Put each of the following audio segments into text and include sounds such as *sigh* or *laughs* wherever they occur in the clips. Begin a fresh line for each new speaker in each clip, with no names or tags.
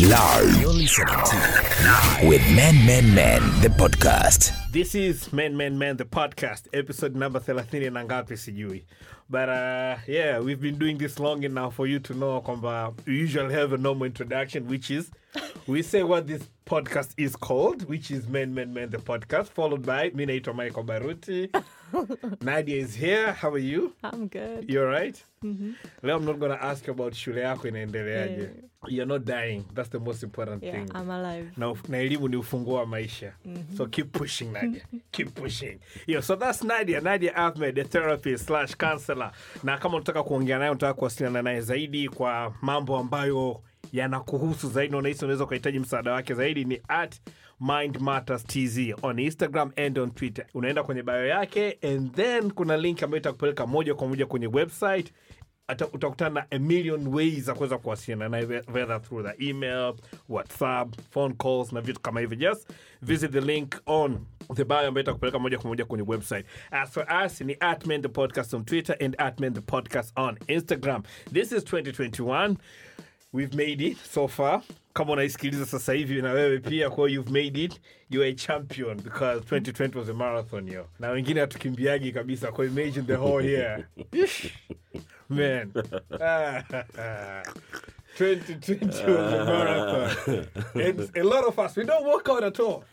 Live. You're listening to Live with Men, Men, Men, the podcast.
This is Men Men Men the podcast episode number 30 na ngapi sijui. But uh, yeah, we've been doing this long enough for you to know kwamba we usually have a normal introduction which is we say what this podcast is called which is Men Men Men the podcast followed by mi naitwa Michael Baruti. *laughs* Nadia is here. How are you?
I'm good.
You alright? Leo I'm not going to ask you about shule yako inaendeleaje.
Yeah.
You're not dying. That's the most important
Yeah,
thing.
I'm alive.
na, uf- na elimu ni ufunguo wa maisha so keep pushing nadia keep pushing Yo, so that's nadia. Nadia ahmed a therapist slash counselor. Na kama unataka kuongea naye unataka kuwasiliana naye zaidi kwa mambo ambayo yanakuhusu zaidi na unahisi unaweza ukahitaji msaada wake zaidi ni at mind matters tz on instagram and on twitter. Unaenda kwenye bio yake and then kuna link ambayo itakupeleka moja kwa moja kwenye website. Utakutana na a million ways za kuweza kuwasiliana naye whether through the email whatsapp phone calls na vitu kama hivyo. Just visit the link on the bio ambayo itakupeleka moja kwa moja kwenye website. As for us ni at men the podcast on twitter and at men the podcast on instagram. This is 2021 we've made it so far. Kama unaisikiliza sasa hivi na wewe pia kwa hiyo you've made it. You're a champion because 2020 was a marathon yo. Na wengine hatukimbiagi kabisa kwa imagine the whole year. Man. Ah, *laughs* 2020 was a marathon. And a lot of us we don't work out at all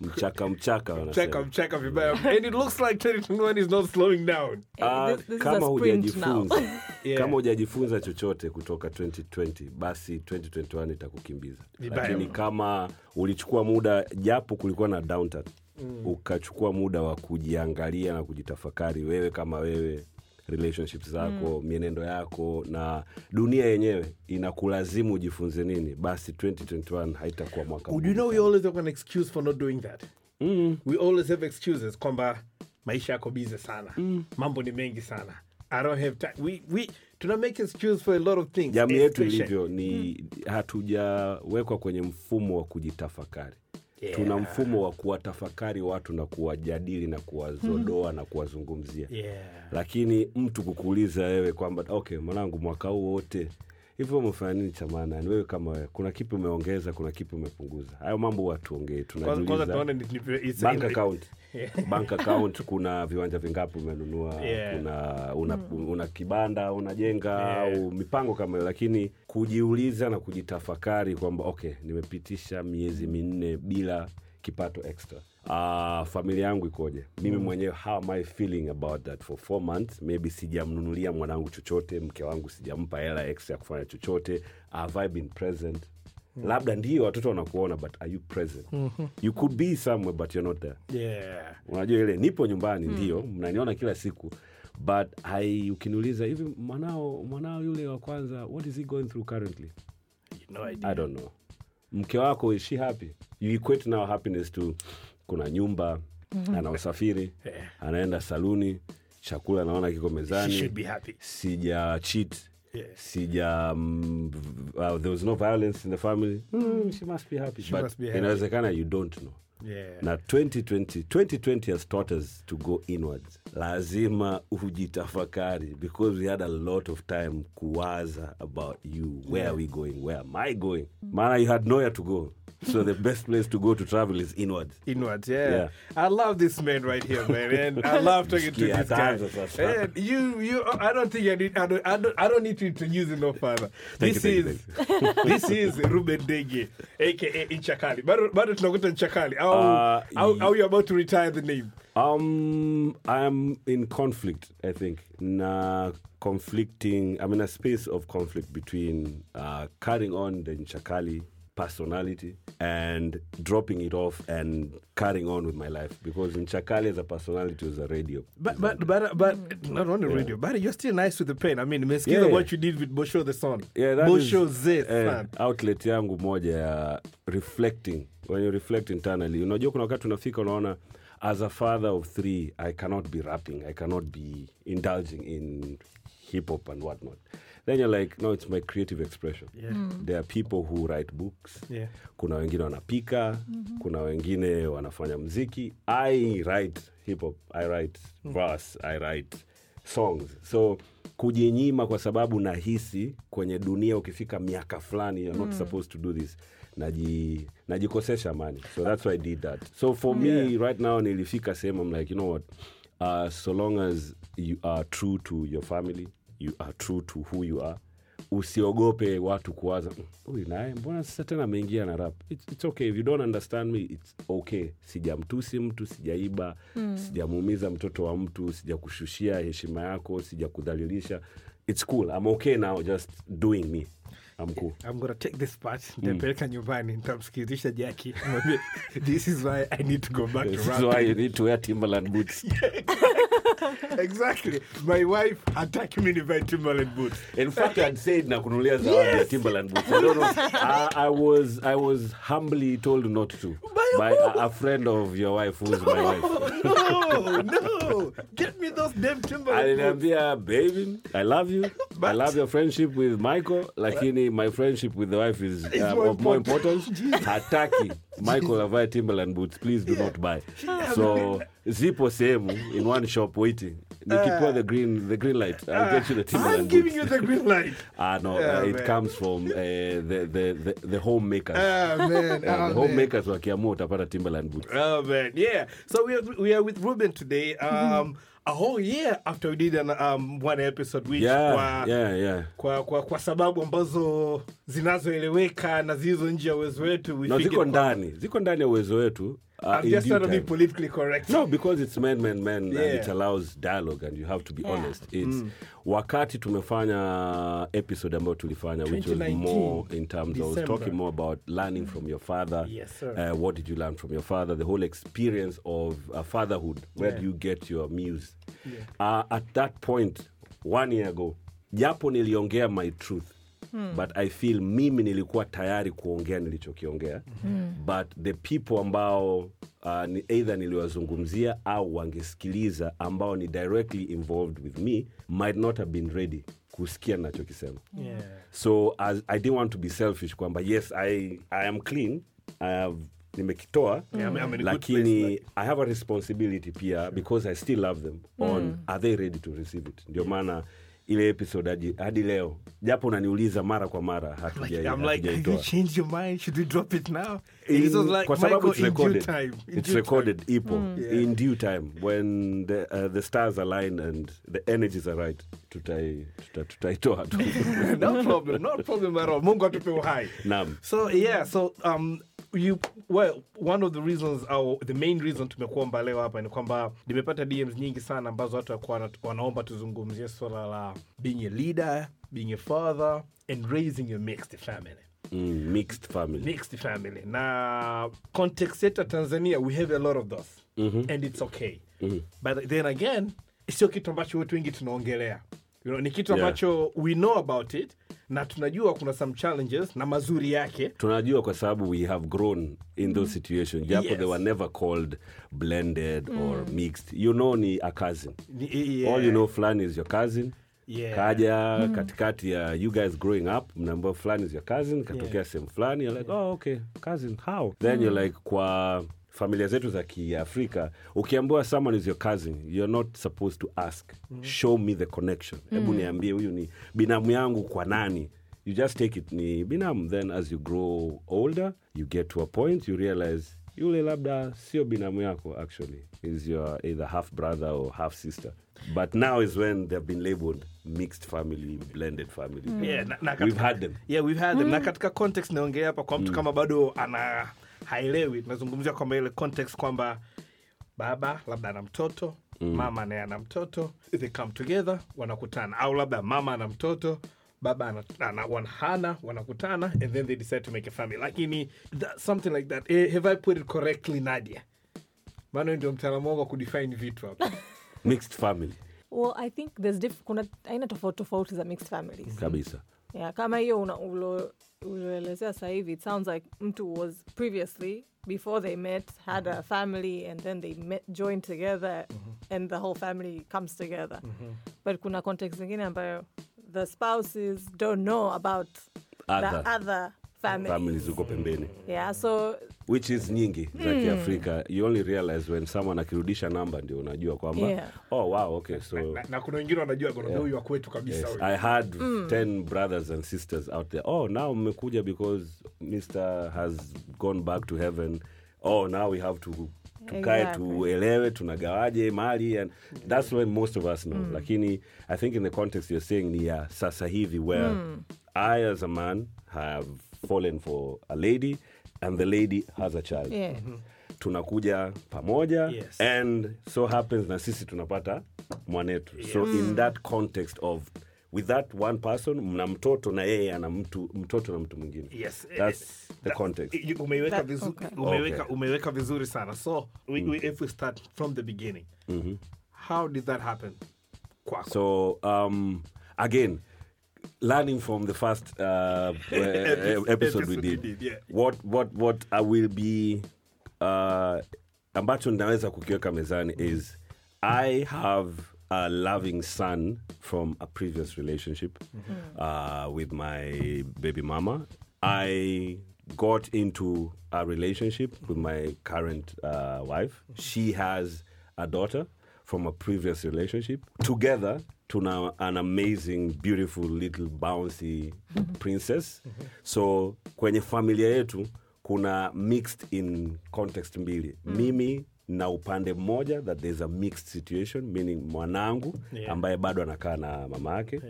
mchaka mchaka mchaka
check up check up vibaya. And it looks like 2021 is not slowing down.
Ah,
This- this
kama
a sprint now.
hujajifunza. *laughs*
Yeah.
kama hujajifunza chochote kutoka 2020 basi 2021 itakukimbiza lakini kama ulichukua muda japo kulikuwa na downturn ukachukua muda wa kujiangalia na kujitafakari wewe kama wewe relationships zako mienendo yako na dunia yenyewe inakulazimu ujifunze nini basi 2021 haitakuwa mwaka
Would you know we always have an excuse for not doing that? We always have excuses kwamba maisha yako bize sana. Mambo ni mengi sana. I don't have time. We, we, tuna make excuse for a lot of things.
jamii yetu ilivyo ni hatujawekwa kwenye mfumo wa kujitafakari
Yeah.
tuna mfumo wa kuwatafakari watu na kuwajadili na kuwazodoa na kuwazungumzia.
Yeah.
lakini mtu kukuuliza wewe kwamba okay mwanangu mwaka huu wote hivyo umefanya nini cha maana? Yani wewe kama wewe kuna kipi umeongeza kuna kipi umepunguza? Hayo mambo watu ongee
Kwanza kwanza
tunajiuliza.
tunaona ni- ni- it's
bank account
Yeah. *laughs*
bank account kuna viwanja vingapi umenunua?
Yeah.
kuna una, una kibanda unajenga
Yeah.
au mipango kama hiyo? Lakini kujiuliza na kujitafakari kwamba okay nimepitisha miezi minne bila kipato extra. Uh, familia yangu ikoje? Mimi mwenyewe how am I feeling about that for four months? Maybe sijamnunulia mwanangu chochote mke wangu sijampa hela extra ya kufanya chochote. Have I been present labda ndio watoto wanakuona but are you present? You could be somewhere but you're not there.
Yeah.
unajua ile nipo nyumbani ndio mnaniona kila siku but I, ukiniuliza hivi mwanao mwanao yule wa kwanza what is he going through currently?
No idea.
i don't know. Mke wako is she happy? You equate now happiness to kuna nyumba ana usafiri
Yeah.
anaenda saluni chakula anaona kiko mezani
should
sija cheat
Yeah.
sija um, uh, there was no violence in the family mm, she must be happy
She
but
must be happy.
inawezekana you don't know
Yeah.
na 2020 2020 has taught us to go inwards lazima ujitafakari because we had a lot of time kuwaza about you where are we going where am i going maana you had nowhere to go so the best place to go to travel is inwards
Inwards, yeah.
Yeah.
I love this man right here, man, and I love talking to this guy. And you, you, I don't think I need, I don't, I don't, I don't need to introduce him no further.
Thank
this
you, thank you,
is, *laughs* this is Reuben Ndege, aka Inchakali. Bado, tunakuta Inchakali. Au,
Uh,
au,
ye-
au you about to retire the name?
Um, I'm in conflict. I think na conflicting. I'm in a space of conflict between uh, carrying on the Nchakali personality and dropping it off and carrying on with my life because Nchakali as a personality was a radio.
But, but, but, but not on the radio. But you're still nice with the pen. I mean, umesikiza
Yeah.
what you did with Bosho the Son.
Yeah, that
Bosho
is,
Z,
eh, outlet yangu moja ya reflecting when you reflect internally unajua kuna wakati unafika unaona as a father of three i cannot be rapping i cannot be indulging in hip hop and whatnot then you're like no it's my creative expression. There are people who write books.
Yeah.
kuna wengine wanapika. Kuna wengine wanafanya mziki i write hip hop. I write verse. I write songs. So kujinyima kwa sababu nahisi kwenye dunia ukifika miaka fulani you're not supposed to do this. Naji najikosesha amani. So that's why i did that. So for me right now nilifika sehemu i'm like you know what? Uh, so long as you are true to your family you are true to who you are. Usiogope watu kuwaza "Mm, huyu naye mbona sasa tena ameingia na rap? It's, it's okay. If you don't understand me it's okay. Sijamtusi mtu sijaiba mm. sijamuumiza mtoto wa mtu sijakushushia heshima yako sijakudhalilisha. It's cool. I'm okay now just doing me. I'm cool.
I'm gonna take this part nitapeleka nyumbani nitamsikizisha jaki this is why i need to go back
this
to
is why you need to wear timberland boots *laughs* *laughs*
exactly my wife hataki mi nivae timberland boots
In fact, I'd said na kununulia zawadi ya Timberland boots. I don't know. I, I was I was humbly told not to by a, a friend of your wife who's my wife.
no no get me those damn timberland boots
Aliniambia, baby, I love you. I love your friendship with Michael, lakini my friendship with the wife is uh,
more
of more importance. *laughs* Hataki. Michael avae Timberland boots. Please do not buy. So zipo sehemu in one shop waiting. Nikipewa the green the green light, I'll get you the Timberland.
i'm giving
boots.
you the green light *laughs*
Ah no,
Yeah,
uh, it
man.
comes from uh, the, the, the, the homemakers.
ah man
Yeah,
ah,
the
man.
homemakers wakiamua utapata Timberland boots.
Oh man, yeah. So we are we are with Reuben today. Um, a whole year after we did an um one episode, which
Yeah,
kwa,
yeah, yeah.
kwa, kwa, kwa sababu ambazo zinazoeleweka na zilizo nje ya uwezo wetu. we
No, ziko ndani, ziko ndani ya uwezo wetu. Uh,
I'm just
due
trying to be politically correct.
No, because it's men, men, men, and it allows dialogue, and you have to be
Yeah.
honest. It's wakati tumefanya episode ambayo tulifanya, which was more in terms. I was talking more about learning from your father.
Yes, sir.
Uh, what did you learn from your father? The whole experience of uh, fatherhood. Where
Yeah.
do you get your muse? Uh, at that point, one year ago, japo niliongea my truth. But i feel mimi nilikuwa tayari kuongea nilichokiongea. But the people ambao uh, ni either niliwazungumzia au wangesikiliza ambao ni directly involved with me might not have been ready kusikia nachokisema
Yeah.
so as, i didn't want to be selfish kwamba yes i, I am clean I have nimekitoa
Yeah, I'm- I'm in
lakini
place, like-
i have a responsibility pia because i still love them on are they ready to receive it? Ndio maana ile episode hadi, hadi leo japo unaniuliza mara kwa mara
Like,
hatujai-
I'm like, have you
hatujaitoa.
your mind? Should we drop it now?
In-
It was like,
kwa sababu
Michael,
it's recorded. It's recorded ipo
Yeah.
in due time when the, uh, the stars align and the energies are right tutai- tuta- tutaitoa tu
time. *laughs* no problem, no problem at all. Mungu atupe uhai.
Naam.
So yeah, so um, you well, one of the reasons au the main reason tumekuomba leo hapa ni kwamba nimepata DMs nyingi sana ambazo watu walikuwa wana- wanaomba tuzungumzie swala la being a leader, being a father and raising a mixed family.
mm, mixed family
Mixed family. Na context yetu ya Tanzania we have a lot of those. And it's okay. But then again, sio kitu ambacho watu wengi tunaongelea. You know, ni kitu
Yeah.
we know about it na tunajua kuna some challenges na mazuri yake.
Tunajua kwa sababu we have grown in those situation japo
Yes.
they were never called blended or mixed. You know ni a cousin.
Yeah.
all you know fulani is your cousin.
Yeah.
kaja katikati ya you guys growing up mnaambia fulani is your cousin katokea
Yeah.
sehemu fulani you're like oh okay cousin how? Then you're like kwa familia zetu za kiafrika ukiambiwa someone is your cousin you're not supposed to ask. Show me the connection. Hebu niambie huyu ni binamu yangu kwa nani? You just take it ni binamu. Then as you grow older you get to a point you realize yule labda sio binamu yako actually. Is your either half brother or half sister. But now is when they've been labeled mixed family blended family.
Yeah, na- na
we've had them.
Yeah, we've had them. na katika context naongea hapa kwa mtu kama bado ana haelewi. Tunazungumzia kwamba ile context kwamba baba labda ana mtoto mama naye ana mtoto they come together wanakutana. Au labda mama ana mtoto baba hana wanakutana and then they decide to make a family. Lakini that, something like that. Eh, have i put it correctly nadia? Maana ndio mtaalamu wangu wa kudefine vitu hapa. *laughs*
Mixed family.
Well i think there's diff kuna aina tofauti tofauti za mixed families.
Kabisa.
Yeah, kama hiyo una- ulo- ulioelezea sasa hivi it sounds like mtu was previously before they met had a family and then they met, joined together and the whole family comes together. But kuna context zingine ambayo the spouses don't know about
Other.
the other families.
families uko pembeni.
Yeah so
which is nyingi za kiafrika you only realize when someone akirudisha namba ndio unajua kwamba
Yeah.
oh wow okay so
na, na kuna wengine wanajua gonodo huyu wa kwetu kabisa
Yes. I had 10 brothers and sisters out there. Oh, now mmekuja because Mr. has gone back to heaven. Oh, now we have to tukae
Exactly.
tuelewe tunagawaje mali and that's when most of us know lakini i think in the context you're saying ni ya sasa hivi where i as a man have fallen for a lady and the lady has a child.
Yeah.
tunakuja pamoja
Yes.
and so happens na sisi tunapata mwanetu. So in that context of with that one person mna mtoto na yeye ana mtu mtoto na mtu mwingine.
Yes, eh,
that's
eh,
the
that-
context.
eh, umeiweka
That-
vizu-
okay.
umeweka,
Okay.
umeweka vizuri sana. So we, we, if we start from the beginning how did that happen? Kwako.
So um again learning from the first uh, *laughs* uh, episode we did,
we did, yeah.
what what what i will be uh ambacho ninaweza kukiweka mezani is i have a loving son from a previous relationship uh, with my baby mama i got into a relationship with my current uh, wife she has a daughter from a previous relationship. Together, tuna an amazing, beautiful little bouncy princess. So kwenye familia yetu kuna mixed in context mbili. Mimi na upande mmoja that there's a mixed situation meaning mwanangu
Yeah.
ambaye bado anakaa na mama yake.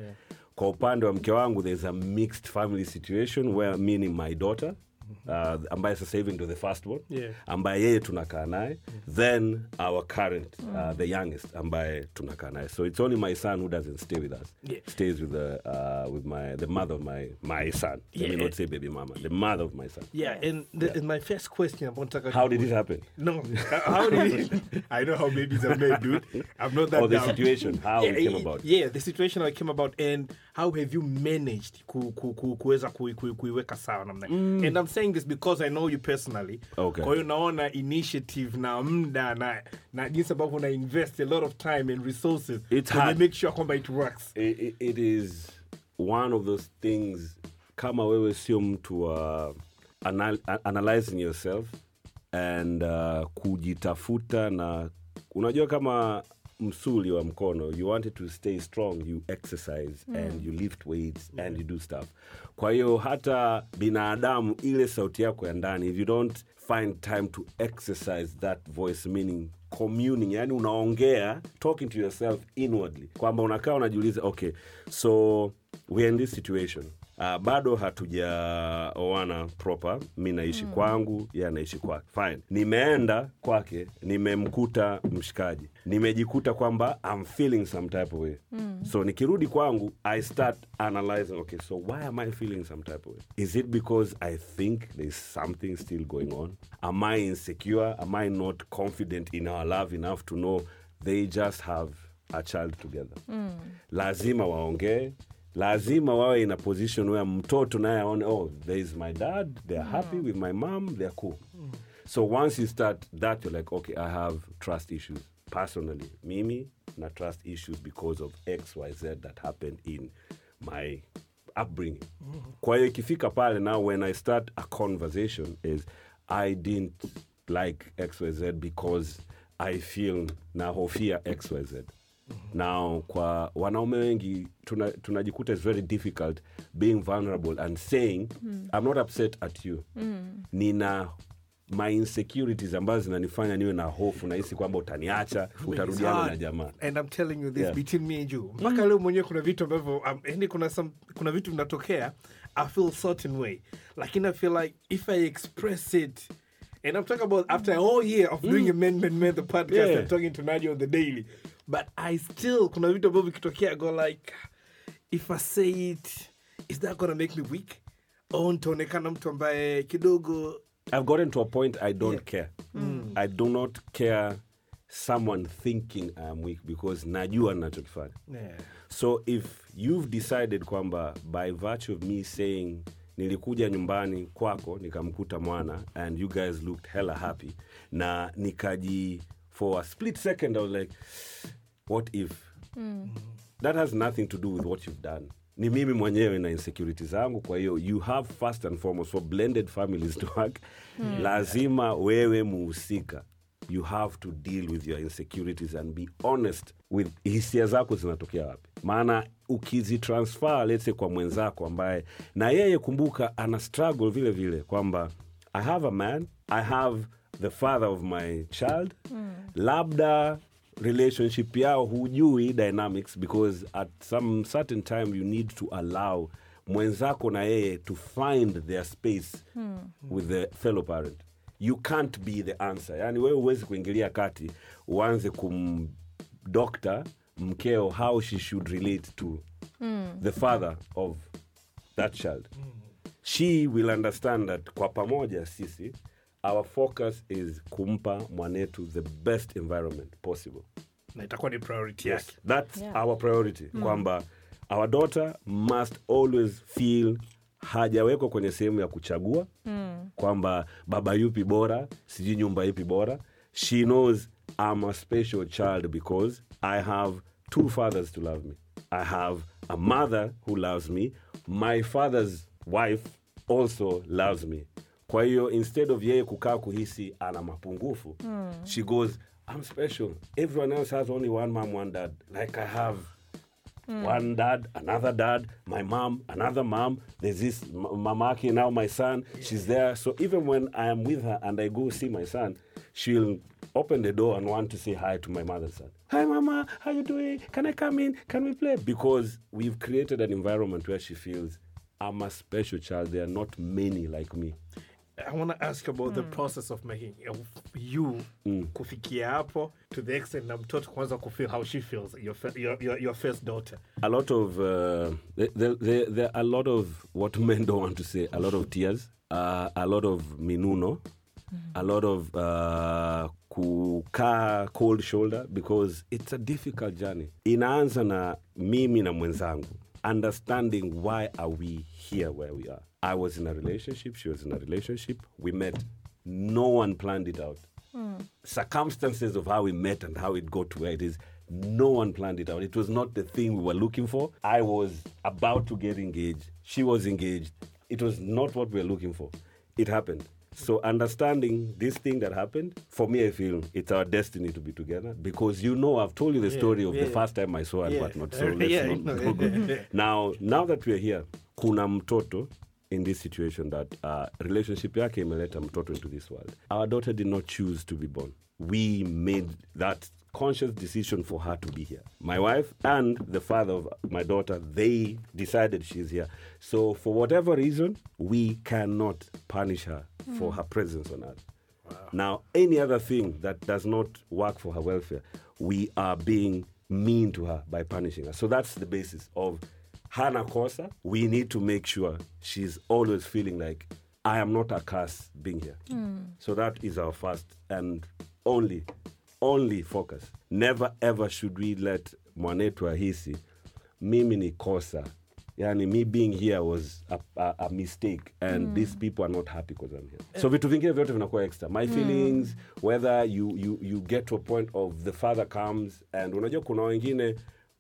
Kwa upande wa mke wangu there's a mixed family situation where meaning my daughter uh, ambaye sasa hivi ndio the first one
Yeah.
ambaye yeye tunakaa naye then our current uh, the youngest ambaye tunakaa naye. So it's only my son who doesn't stay with us.
Yeah.
stays with the uh, with my the mother of my my son. Let me not say baby mama the mother of my son.
Yeah and, the, and my first question about Taka-
how did it happen?
No. *laughs* How did it *laughs* i know how babies are made dude. I'm not that
or the
down.
situation how
yeah,
it came about.
yeah the situation how it came about. And how have you managed ku, ku, ku, kuweza kui- kui- kuiweka sawa namna mm. and i'm saying this because i know you personally
Okay.
kwa hiyo naona initiative na muda na, na jinsi ambavyo una invest a lot of time and resources
It's hard.
make sure kwamba it works
it, it, it is one of those things kama wewe sio mtu wa anal, analyzing yourself and uh, kujitafuta na unajua kama msuli wa mkono. You wanted to stay strong you exercise and you lift weights and you do stuff. Kwa hiyo hata binadamu ile sauti yako ya ndani if you don't find time to exercise that voice meaning communing yani unaongea talking to yourself inwardly. Kwamba unakaa unajiuliza okay so we're in this situation Uh, bado hatujaoana proper. Mi naishi kwangu ye anaishi kwake. Fine. Nimeenda kwake nimemkuta mshikaji. Nimejikuta kwamba I'm feeling some type of way. So nikirudi kwangu i start analyzing okay so why am i feeling some type of way? Is it because i think there's something still going on? Am i insecure? Am i not confident in our love enough to know they just have a child together? Lazima waongee lazima wawe in a position where mtoto naye aone oh there is my dad they're happy with my mom they're cool. So once you start that you're like okay i have trust issues. Personally mimi na trust issues because of xyz that happened in my upbringing. Kwa hiyo ikifika pale now when i start a conversation is i didn't like xyz because i feel nahofia xyz now kwa wanaume wengi tuna- tunajikuta very difficult being vulnerable and saying i'm not upset at you. Nina my insecurities ambazo zinanifanya niwe na hofu nahisi kwamba utaniacha utarudiana na
hard.
jamaa.
And i'm telling you this
Yeah.
between me and you. Mpaka leo mwenyewe kuna vitu ambavyo um, yani kuna, some, kuna vitu vinatokea i feel certain way. Lakini i feel like if i express it and i'm talking about after a whole year of doing a men men men the podcast
Yeah.
and talking to nadia on the daily but i still kuna vitu ambavyo vikitokea I go like if i say it is that gonna make me weak au nitaonekana mtu ambaye kidogo
I've gotten to a point I don't care. I do not care someone thinking I'm weak because najua nachokifanya.
yeah.
So if you've decided kwamba by virtue of me saying nilikuja nyumbani kwako nikamkuta mwana and you guys looked hella happy na nikaji for a split second I was like what if? That has nothing to do with what you've done. Ni mimi mwenyewe na insecurity zangu kwa hiyo you have first and foremost for blended families to work lazima wewe muhusika you have to deal with your insecurities and be honest with hisia zako zinatokea wapi. Maana ukizitransfer let's say kwa mwenzako ambaye na yeye kumbuka ana struggle vile vile kwamba i have a man i have the father of my child. Labda relationship yao hujui dynamics because at some certain time you need to allow mwenzako na yeye to find their space with the fellow parent. You can't be the answer. Yani wewe huwezi kuingilia kati uanze kumdokta mkeo how she should relate to the father of that child. She will understand that kwa pamoja sisi our focus is kumpa mwanetu the best environment possible.
Na itakuwa ni priority yake.
that's
Yeah.
our priority kwamba our daughter must always feel hajawekwa kwenye sehemu ya kuchagua mm. kwamba baba yupi bora sijui nyumba ipi bora. She knows i'm a special child because i have two fathers to love me. I have a mother who loves me. My father's wife also loves me kwa hiyo instead of yeye kukaa kuhisi ana mapungufu hmm. she goes i'm special everyone else has only one mom one dad like i have hmm. one dad, another dad, my mom, another mom. There's this Mamaki, now my son. She's there. So even when I am with her and I go see my son, she'll open the door and want to say hi to my mother's son. Hi, mama. How you doing? Can I come in? Can we play? Because we've created an environment where she feels I'm a special child. There are not many like me.
I want to ask about the process of making of you kufikia hapo to the extent na mtoto kwanza kufeel how she feels your, your, your, your first daughter.
A lot of uh, there, there, there are a lot of what *laughs* men don't want to say a lot of tears uh, a lot of minuno a lot of uh, kukaa cold shoulder because it's a difficult journey. Inaanza na mimi na mwenzangu understanding why are we here where we are i was in a relationship she was in a relationship. We met. No one planned it out. Hmm. Circumstances of how we met and how it got to where it is no one planned it out. It was not the thing we were looking for. I was about to get engaged. She was engaged. It was not what we were looking for. It happened. So understanding this thing that happened for me i feel it's our destiny to be together because you know i've told you the story of the first time i saw her
Yeah.
but not so let's
Yeah,
not
no,
go- go. *laughs* now now that we're here kuna mtoto in this situation that uh, relationship yake imeleta mtoto into this world. Our daughter did not choose to be born. We made that conscious decision for her to be here. My wife and the father of my daughter they decided she's here. So for whatever reason we cannot punish her for her presence on earth. Now, any other thing that does not work for her welfare, we are being mean to her by punishing her. So that's the basis of Hana Kosa. We need to make sure she's always feeling like I am not a curse being here. Hmm. So that is our first and only, only focus. Never ever should we let mwanetu ahisi mimi ni kosa yani me being here was a, a, a mistake and hmm. these people are not happy because i'm here so vitu vingine vyote vinakuwa extra my hmm. feelings whether you, you, you get to a point of the father comes and unajua kuna wengine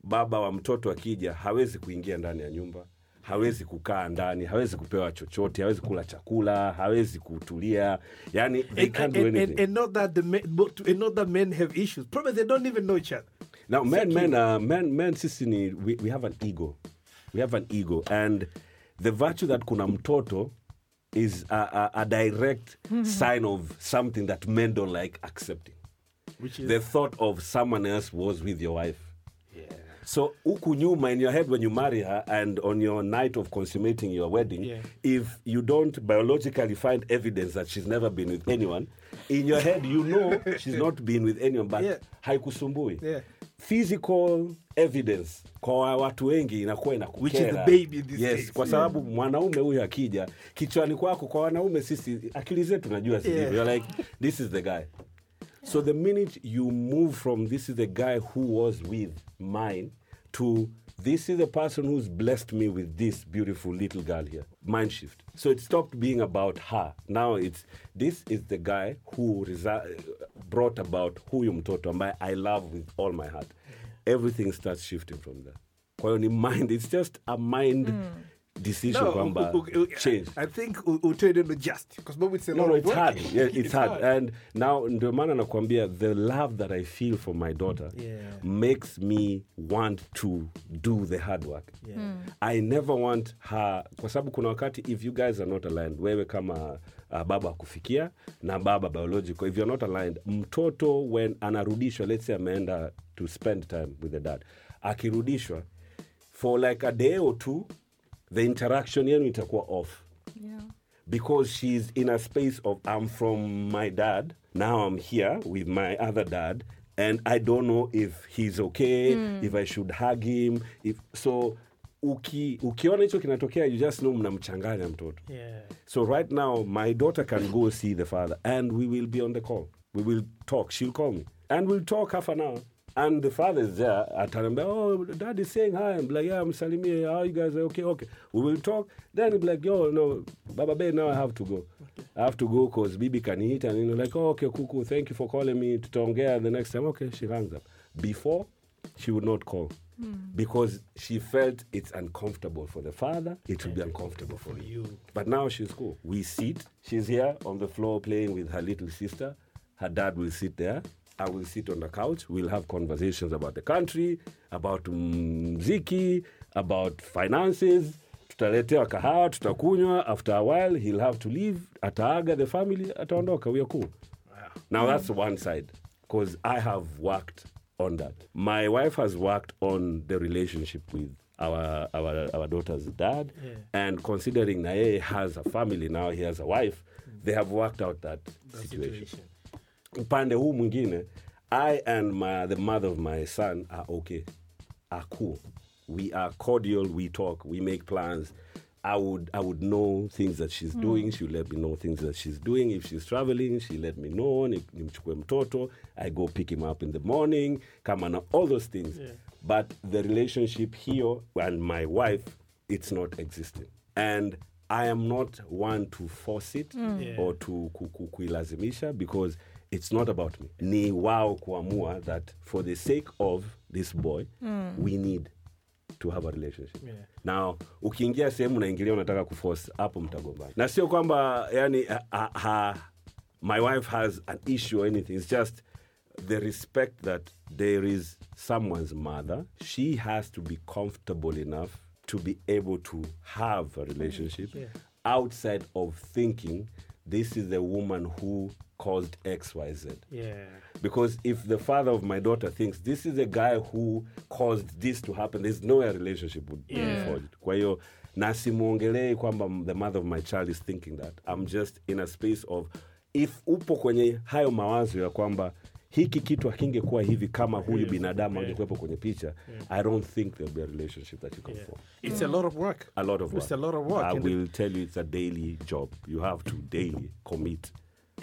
baba wa mtoto akija hawezi kuingia ndani ya nyumba hawezi kukaa ndani hawezi kupewa chochote hawezi kula chakula hawezi kutulia yani they
and,
can't do anything
and, and not that the men, but, and not that men have issues probably they don't even know each other
Now, men, men, uh, men, men, sisi ni, we, we have an ego. We have an ego. And the virtue that kuna mtoto is a, a, a direct sign of something that men don't like accepting.
which is
The thought of someone else was with your wife. So huku nyuma in your head when you marry her and on your night of consummating your wedding,
Yeah.
if you don't biologically find evidence that she's never been with anyone, in your head you know she's not been with anyone, but
Yeah.
haikusumbui.
Yeah.
Physical evidence kwa watu wengi inakuwa inakukera. Yes, kwa sababu mwanaume huyo akija kichwani kwako, kwa wanaume sisi akili zetu najua zilivyo.
Yeah.
Like this is the guy. So the minute you move from this is the guy who was with mine to this is the person who's blessed me with this beautiful little girl here, mind shift. So it stopped being about her. Now it's this is the guy who resi- brought about huyu mtoto ambaye I love with all my heart. Everything starts shifting from there. kwa mind it's just a mind hmm. Decision kwamba change
I think utoe neno just kwa sababu it's a
no, no, it's hard. Yeah, it's, hard. And now ndio maana nakwambia the love that I feel for my daughter
Yeah.
makes me want to do the hard work. I never want her kwa sababu kuna wakati if you guys are not aligned, wewe kama uh, baba akufikia na baba biological, if you're not aligned, mtoto when anarudishwa, let's say ameenda to spend time with the dad, akirudishwa for like a day or two, the interaction yenu itakuwa off
Yeah.
because she's in a space of I'm from my dad. Now I'm here with my other dad, and I don't know if he's okay, hmm. if I should hug him. If so, uki ukiona hicho kinatokea, you just know mnamchanganya mtoto.
Yeah.
So right now, my daughter can go see the father, and we will be on the call. We will talk. She'll call me, and we'll talk half an hour. And the father is there. Ataniambia, oh, dad is saying hi. I'm like, yeah, I'm Salimia. How you guys are okay? Okay. We will talk. Then he'll be like, yo, no, Baba Bay, now I have to go. I have to go because Bibi can eat. And you know, like, oh, okay, Kuku, thank you for calling me. to Tutaongea the next time. Okay, she hangs up. Before, she would not call. Hmm. Because she felt it's uncomfortable for the father, it will be uncomfortable for you.
You.
But now she's cool. We sit. She's here on the floor playing with her little sister. Her dad will sit there. I will sit on the couch. We'll have conversations about the country, about mziki, about finances. Tutaletewa kahawa, tutakunywa. After a while, he'll have to leave. Ataaga the family, ataondoka. We are cool. Now that's one side because I have worked on that. My wife has worked on the relationship with our our, our daughter's dad, and considering Naye has a family now, he has a wife. They have worked out that situation.
Situation.
Upande huu mwingine, I and my, the mother of my son are okay, are cool. We are cordial. We talk. We make plans. I would I would know things that she's hmm. doing. She would let me know things that she's doing. If she's traveling, she let me know. Ni- nimchukue mtoto. I go pick him up in the morning. Kama na all those things. But the relationship here and my wife, it's not existing. And I am not one to force it
Yeah.
or to ku- ku- kuilazimisha because it's not about me. Ni wao kuamua that for the sake of this boy, mm. we need to have a relationship.
Yeah.
Now, ukiingia sehemu unaingilia unataka kuforce, hapo mtagombana. Na sio kwamba yani ha, ha, ha, my wife has an issue or anything. It's just the respect that there is someone's mother. She has to be comfortable enough to be able to have a relationship
Yeah.
outside of thinking this is the woman who caused XYZ.
Yeah.
Because if the father of my daughter thinks this is a guy who caused this to happen, there's no way a relationship would
Yeah.
be forged. Kwa hiyo na kwamba the mother of my child is thinking that. I'm just in a space of if upo kwenye hayo mawazo ya kwamba hiki kitu hakingekuwa hivi kama huyu
Yes.
binadamu
Yeah.
angekuwepo kwenye picha, I don't think there'll be a relationship that you can
Yeah.
form.
It's a lot of work.
A lot of work.
It's a lot of work.
I will tell you it's a daily job. You have to daily commit.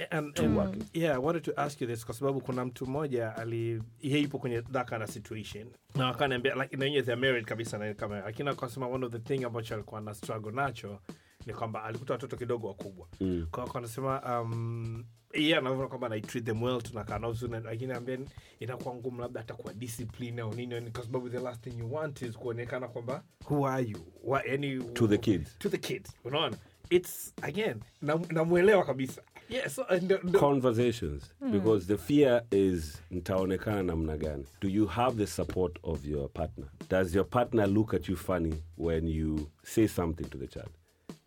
And,
to
and,
work.
yeah, I wanted to ask you this kwa sababu kuna mtu mmoja ali yeye yupo kwenye that kind of situation na akaniambia like na yeye they're married kabisa na kama lakini akasema one of the thing ambacho alikuwa na struggle nacho ni kwamba alikuta watoto kidogo wakubwa. Mm. kwa hiyo anasema um, yeye anaona kwamba na treat them well tunakaa nao vizuri na- lakini ambia inakuwa ngumu labda hata kwa discipline au nini kwa sababu the last thing you want is kuonekana kwamba who are you? Wa, yani,
To the kids.
to the kids unaona? It's again nam- namwelewa kabisa. Yeah, so, uh, ndo- ndo-
conversations because the fear is nitaonekana namna gani? Do you have the support of your partner? Does your partner look at you funny when you say something to the child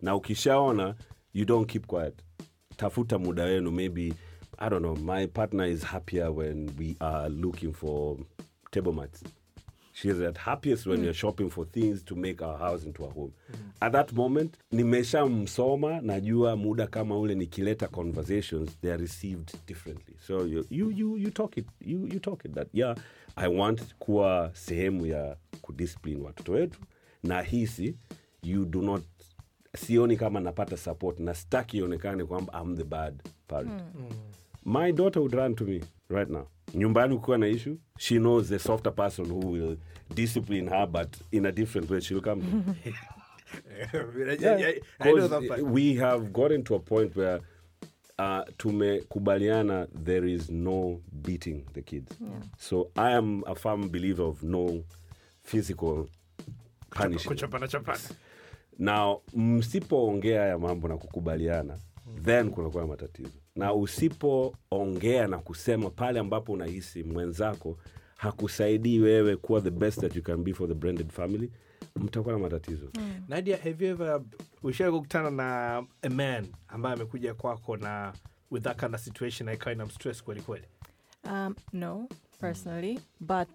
na ukishaona you don't keep quiet tafuta muda wenu maybe i don't know my partner is happier when we are looking for table mats She's at happiest when you're mm. shopping for things to make our house into a home. At that moment, nimeshamsoma najua muda kama ule nikileta conversations they are received differently. So you you you, you talk it you, you talk it that yeah, I want kuwa sehemu ya kudiscipline watoto wetu na hisi you do not sioni kama napata support na staki ionekane kwamba I'm the bad parent. My daughter would run to me right now. Nyumbani ukiwa na issue, she knows the softer person who will discipline her, but in a different way she'll come.
Yeah, *laughs* yeah, I know that fact.
we have gotten to a point where uh, tumekubaliana there is no beating the kids. So I am a firm believer of no physical punishment.
kuchapana chapana
na msipoongea haya mambo na kukubaliana then kunakuwa na matatizo. Na usipoongea na kusema pale ambapo unahisi mwenzako hakusaidii wewe kuwa the best that you can be for the branded family mtakuwa na matatizo.
Nadia have you ever ushawai kukutana na a man ambaye amekuja kwako na with that kind of situation ikawa ina mstress kweli kweli?
Um, no, personally, but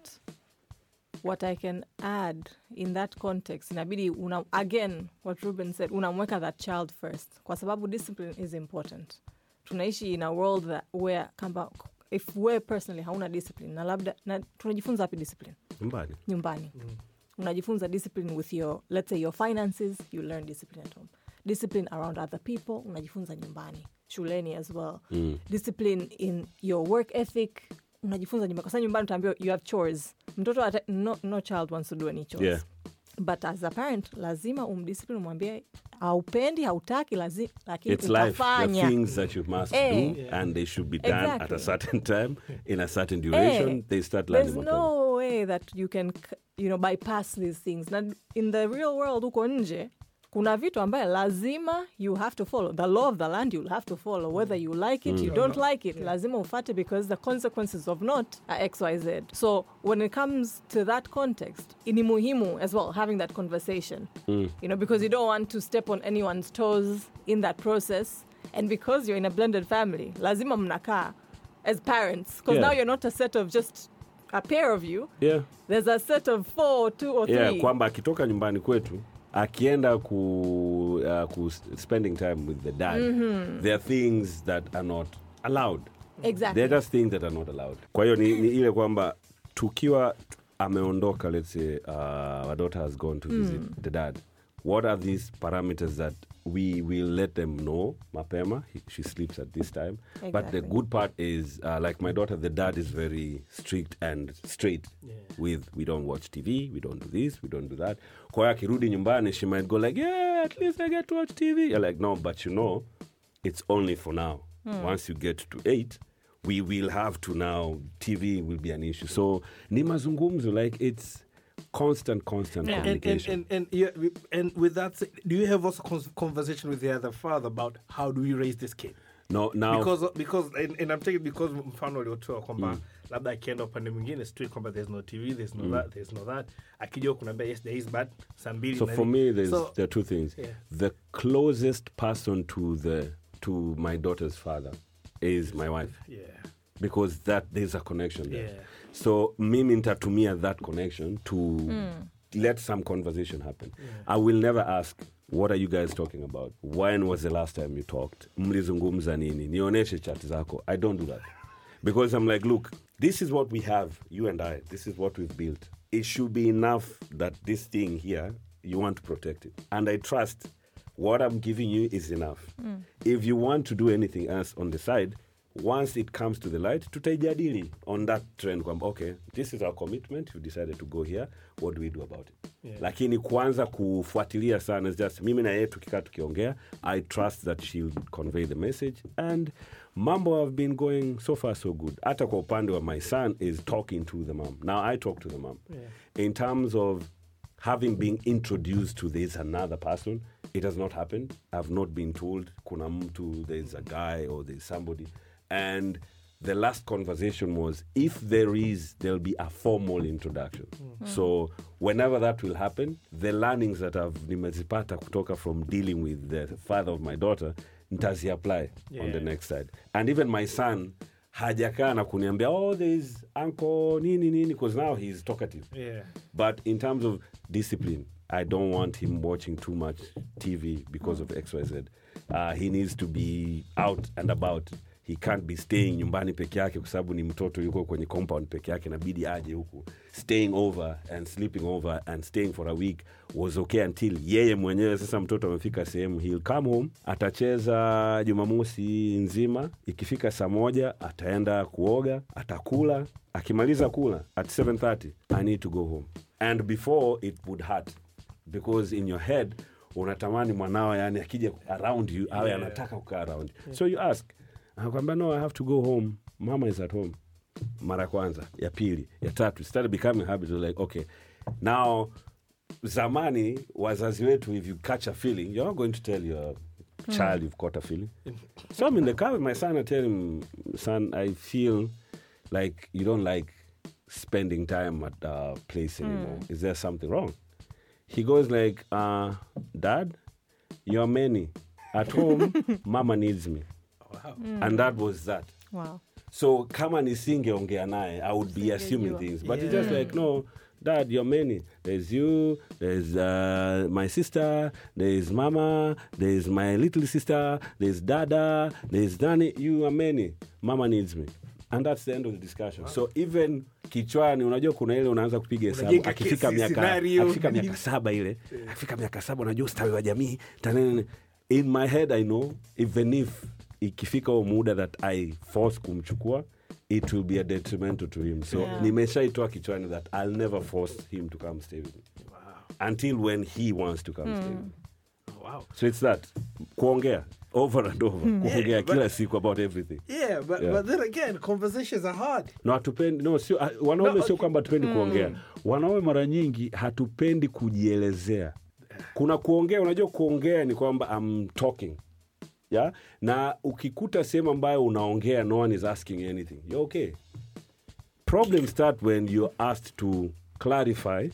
what I can add in that context, inabidi una, again, what Ruben said, unamweka that child first, kwa sababu discipline is important. Tunaishi in a world that where kamba, if we personally hauna discipline, na labda, na tunajifunza wapi discipline?
Nyumbani,
Nyumbani. Unajifunza discipline with your, let's say your finances, you learn discipline at home. Discipline around other people, unajifunza nyumbani. Shuleni as well.
mm.
discipline in your work ethic unajifunza nyumbani kwa sababu nyumbani utaambiwa you have chores. Mtoto ata, no, no child wants to do any chores.
Yeah.
but as a parent lazima umdiscipline umwambie haupendi hautaki lakini
it's life. The
utafanya.
things that you must
Eh.
do and they should be done at a certain time in a certain duration
Eh.
they start learning there's
no way that you can you know bypass these things. Na in the real world huko nje kuna vitu ambaye lazima you have to follow. The law of the land you'll have to follow whether you like it you don't like it lazima ufate because the consequences of not are xyz so when it comes to that context ni muhimu as well having that conversation. You know because you don't want to step on anyone's toes in that process. And because you're in a blended family lazima mnakaa as parents. Because
Yeah.
now you're not a set of just a pair of you.
Yeah.
There's a set of four two or
yeah,
three.
kwamba akitoka nyumbani kwetu akienda ku, uh, ku spending time with the dad there are things that are not allowed.
Exactly.
There are just things that are not allowed. Kwa hiyo ni, ni ile kwamba tukiwa ameondoka let's say uh, our daughter has gone to visit the dad what are these parameters that we will let them know mapema? He, she sleeps at this time. But the good part is uh, like my daughter the dad is very strict and straight with we don't watch tv we don't do this we don't do that. Kwa hiyo akirudi nyumbani she might go like yeah at least i get to watch tv you're like no but you know it's only for now. Once you get to eight we will have to now tv will be an issue. So ni mazungumzo like it's constant constant
Yeah.
and, and, and, and, yeah, and with that do you have also conversation with the other father about how do we raise this kid?
No now
because because and, and I'm taking because mfano uliotoa kwamba mm. labda akienda upande mwingine street kwamba there's no tv there's no mm. that there's no that. Akija kunaambia yes there is but saa mbili
so for me there's
so,
there are two things.
Yeah.
the closest person to the to my daughter's father is my wife.
Yeah.
Because that there's a connection there.
Yeah.
So mimi nitatumia that connection to hmm. let some conversation happen. I will never ask what are you guys talking about? When was the last time you talked? Mlizungumza nini? Nionyeshe chat zako. I don't do that. Because i'm like look this is what we have you and i. This is what we've built. It should be enough that this thing here you want to protect it. And i trust what I'm giving you is enough. Hmm. If you want to do anything else on the side, once it comes to the light, tutaijadili on that trend kwamba okay, this is our commitment, you decided to go here, what do we do about it?
Yeah.
Lakini kuanza kufuatilia sana is just mimi na yeye tukikaa tukiongea, I trust that she'll convey the message and mambo have been going so far so good. Hata kwa upande wa my son is talking to the mom. Now I talk to the mom. In terms of having been introduced to this another person it has not happened i've not been told kuna mtu there's a guy or there's somebody and the last conversation was if there is there'll be a formal introduction. So whenever that will happen the learnings that i've nimezipata kutoka from dealing with the father of my daughter ntazi apply on the next side. And even my son hajakaa na kuniambia oh there is uncle nini nini because now he's talkative.
Yeah.
But in terms of discipline, I don't want him watching too much TV because of XYZ. Uh, he needs to be out and about. He can't be staying nyumbani peke yake kwa sababu ni mtoto yuko kwenye compound peke yake, inabidi aje huku. Staying over and sleeping over and staying for a week was okay until yeye mwenyewe sasa mtoto amefika sehemu, he'll come home, atacheza Jumamosi nzima, ikifika saa moja ataenda kuoga, atakula, akimaliza kula at 7:30 I need to go home and before it would hurt because in your head unatamani mwanao yani akija around you awe
Yeah.
anataka kukaa around yeah. so you ask anakwambia no i have to go home. Mama is at home. Mara ya kwanza ya pili ya tatu started becoming habit like okay. Now zamani wazazi wetu if you catch a feeling you're not going to tell your child you've caught a feeling. So i'm in the car with my son i tell him son i feel like you don't like spending time at the place anymore. Is there something wrong? He goes like uh, dad you're many. At home *laughs* mama needs me
Wow.
and that was that.
Wow.
so kama nisingeongea naye i I would be assuming things. But he's
Yeah.
just like no dad you're many. There's you there's uh, my sister there's mama there's my little sister there's dada there's nani. You are many. Mama needs me. And that's the end of the discussion. So even kichwani unajua kuna ile unaanza kupiga hesabu
Unajenga
akifika
kesi,
miaka
scenario,
akifika
nini.
miaka *laughs* saba ile akifika miaka saba unajua ustawi wa jamii tanene in my head i know even if ikifika huo muda that i force kumchukua it will be a detrimental to him. So
Yeah.
nimeshaitoa kichwani that i'll never force him to come stay with me. Until when he wants to come stay with me.
Wow.
so it's that. Kuongea. Over and over. Kuongea
Yeah,
kila siku about everything.
Yeah, but,
Yeah.
but then again, conversations are hard.
no hatupendi. No sio ah, wanaume
No,
sio kwamba hatupendi kuongea. Wanaume mara nyingi hatupendi kujielezea. Kuna kuongea unajua kuongea ni kwamba I'm talking yeah? na ukikuta sehemu ambayo unaongea no one is asking anything. You're okay. Problem start when you're asked to clarify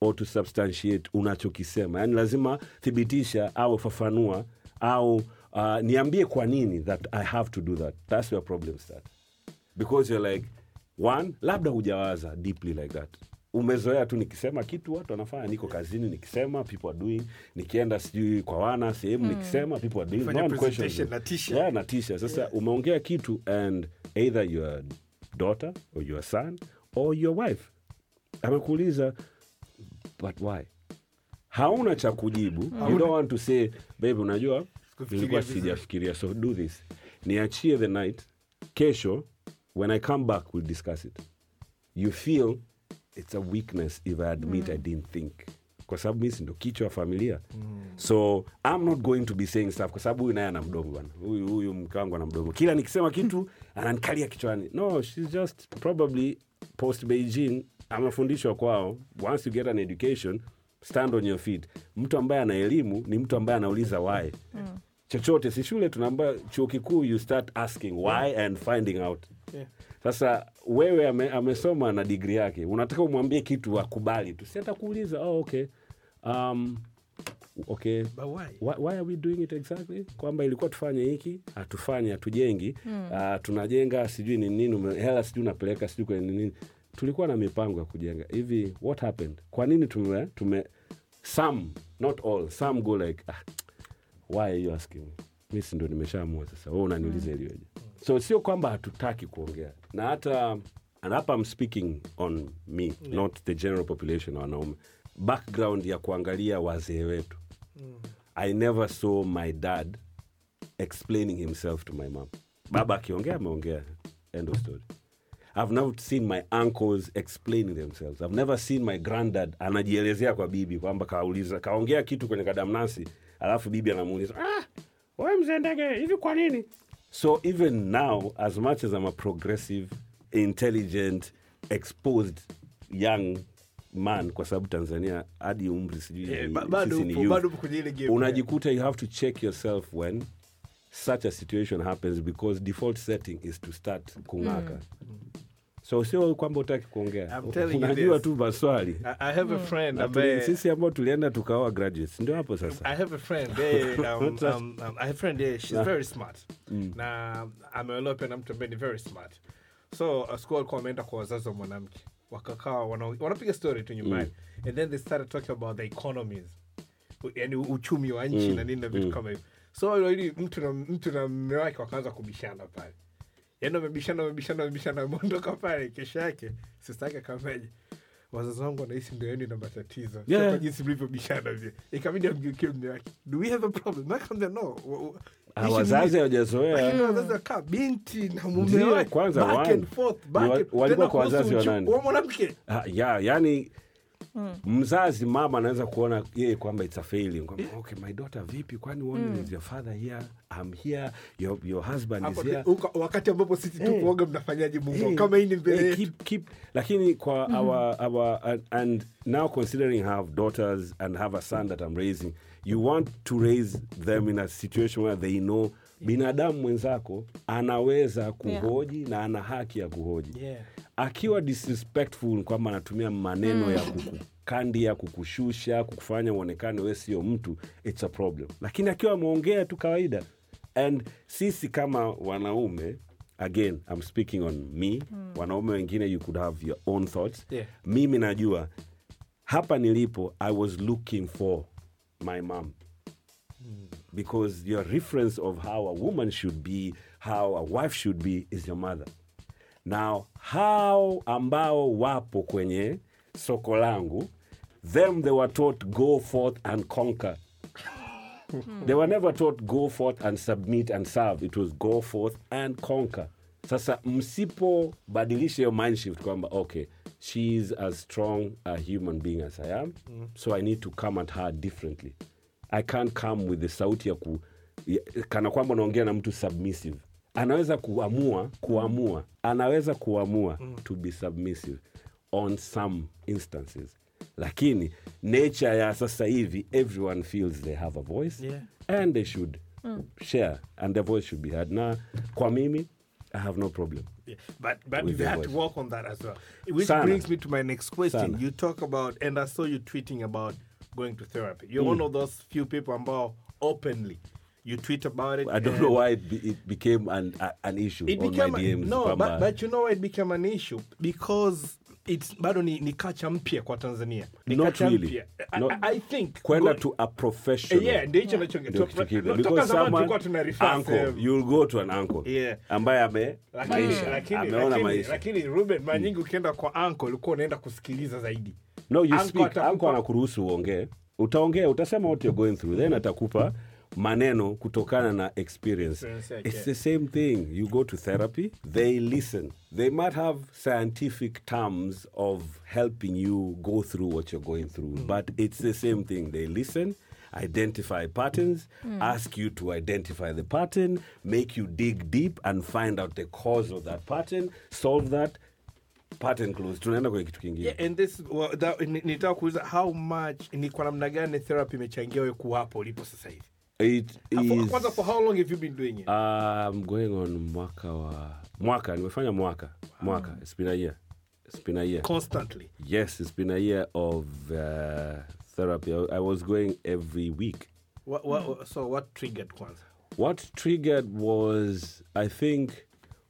or to substantiate unachokisema. Yani lazima thibitisha au fafanua au uh, niambie kwa nini that i have to do that. That's where problem start. Because you're like one labda hujawaza deeply like that umezoea tu nikisema kitu watu wanafanya niko kazini nikisema people are doing nikienda sijui kwa wana sehemu nikisema people are doing no questions
natisha
yeah,
natisha t-shirt.
yeah, sasa umeongea kitu and either your daughter or your son or your wife. Amekuuliza but why? Hauna cha kujibu. You don't want to say babe unajua nilikuwa sijafikiria so do this. Niachie the night. Kesho when i come back we'll discuss it. You feel it's a weakness if i admit i didn't think. Kwa sababu mi si ndo kichwa wa familia. So i'm not going to be saying stuff kwa sababu huyu naye ana mdomo bana huyu huyu mke wangu ana mdomo. Kila nikisema kitu *laughs* ananikalia kichwani. No she's just probably post beijing amefundishwa kwao. Once you get an education stand on your feet. Mtu ambaye ana elimu ni mtu ambaye anauliza why. Chochote si shule tunaamba chuo kikuu you start asking why and finding out
Yeah.
sasa wewe ame, amesoma na digri yake. Unataka umwambie kitu akubali tu. Si atakuuliza oh, okay. Um, okay.
Why?
why, why are we doing it exactly? Kwamba ilikuwa tufanye hiki hatufanye hatujengi. Uh, tunajenga sijui ni nini hela sijui unapeleka sijui kwenye nini. Tulikuwa na mipango ya kujenga. Hivi what happened? Kwa nini tume, tume some not all some go like ah, why are you asking me? Mi si ndo nimeshaamua sasa. We unaniuliza iliyoje so sio kwamba hatutaki kuongea. Na hata and hapa I'm speaking on me not the general population ya wanaume. Background ya kuangalia wazee wetu. I never saw my dad explaining himself to my mom. Baba akiongea ameongea. End of story. I've never seen my uncles explaining themselves. I've never seen my granddad anajielezea kwa bibi kwamba kauliza kaongea kitu kwenye kadamnasi alafu bibi anamuuliza ah, wewe mzee ndege hivi kwa nini? So even now as much as I'm a progressive, intelligent, exposed young man kwa sababu Tanzania hadi umri sijui
Yeah, ile game.
unajikuta you have to check yourself when such a situation happens because default setting is to start kung'aka so sio kwamba utaki kuongea.
I'm telling you
unajua tu maswali.
I, I have a friend ambaye
sisi ambao tulienda tukaoa graduates. Ndio hapo sasa.
I have a friend eh, *laughs* um, um, um, I have a friend eh, she's very smart. Na ameolewa pia na mtu ambaye ni very smart. So uh, siku alikuwa wameenda kwa wazazi wa mwanamke. Wakakaa wanapiga story tu nyumbani. And then they started talking about the economies. Yani uchumi wa nchi na nini na vitu kama hivyo. So ili mtu na mtu na mme wake wakaanza kubishana pale yani wamebishana wamebishana wamebishana wameondoka pale kesho yake sista yake akameja wazazi wangu wanahisi ndio yenu na matatizo.
Yeah.
kwa jinsi mlivyobishana vile. Ikabidi amgeukie mme wake. Do we have a problem? Nakamwambia no
Ah, wazazi hawajazoea.
Wazazi wakaa binti na mume wake
kwanza
back and forth, back
Ni wa- walikuwa kwa wazazi wa nani?
wa mwanamke.
Ah, ya yani mzazi mama anaweza kuona yeye kwamba it's a failing kwamba okay my daughter vipi kwani mm. is your father here i'm here your, your husband is here.
uka- wakati ambapo sisi
hey.
tukuoga mnafanyaje mungu?
Hey.
kama hii ni mbele hey,
keep, keep, lakini kwa our, our and, and now considering I have daughters and have a son that I'm raising you want to raise them in a situation where they know binadamu mwenzako anaweza kuhoji na ana haki ya kuhoji.
Yeah.
Akiwa disrespectful kwamba anatumia maneno ya kukukandia kukushusha kukufanya uonekane we sio mtu it's a problem. Lakini akiwa ameongea tu kawaida. And sisi kama wanaume again i'm speaking on me. Wanaume wengine you could have your own thoughts.
Yeah.
mimi najua hapa nilipo i was looking for my mom. Because your reference of how a woman should be how a wife should be is your mother now hao ambao wapo kwenye soko langu them they were taught go forth and conquer. Hmm. They were never taught go forth and submit and serve. It was go forth and conquer. Sasa msipobadilisha hiyo mind shift kwamba okay she is as strong a human being as i am hmm. so i need to come at her differently. I can't come with the sauti ya ku ya- kana kwamba unaongea na mtu submissive anaweza kuamua kuamua anaweza kuamua mm. to be submissive on some instances lakini nature ya sasa hivi everyone feels they have a voice
Yeah.
and they should mm. share and their voice should be heard na kwa mimi i have no problem
Yeah, but but we
the
had to work on that as well. Which
Sana.
brings me to my next question.
Sana.
You talk about, and I saw you tweeting about going to therapy. You're mm. one of those few people ambao openly you tweet about it.
i don't know why it, be, it became an, uh, an issue
It
on
became
my dms
no, but, but you know why it became an issue because it's bado ni, ni kacha mpya kwa Tanzania. Ni
Not
kacha
really.
mpya. I,
Not-
I, I think
kwenda to a professional
yeah, ndio hicho nacho
ndio kitu kipya.
toka
Because someone-
tulikuwa tuna refer
you'll go to an uncle
Yeah.
ambaye ame
lakini,
maisha
lakini,
ameona
lakini,
maisha
lakini Ruben mara nyingi ukienda kwa uncle ulikuwa unaenda kusikiliza zaidi
no you
Uncle
speak
atakupa-
uncle anakuruhusu uongee utaongea utasema what you're going through then atakupa maneno kutokana na experience.
Experience
it's the same thing. You go to therapy they listen. They might have scientific terms of helping you go through what you're going through but it's the same thing. They listen identify patterns ask you to identify the pattern make you dig deep and find out the cause of that pattern solve that pattern close. Tunaenda kwenye kitu kingine.
Yeah, and this well, that, ni- nitaka kuuliza how much ni kwa namna gani therapy imechangia wewe kuwapo ulipo sasa hivi
It
For-
is,
kwanza for how long have you been doing it?
I'm going on mwaka wa mwaka nimefanya mwaka mwaka. It's been a year. It's been a year.
Constantly?
Yes it's been a year of uh, therapy. I, I was going every week.
What, what, so what triggered kwanza?
What triggered was I think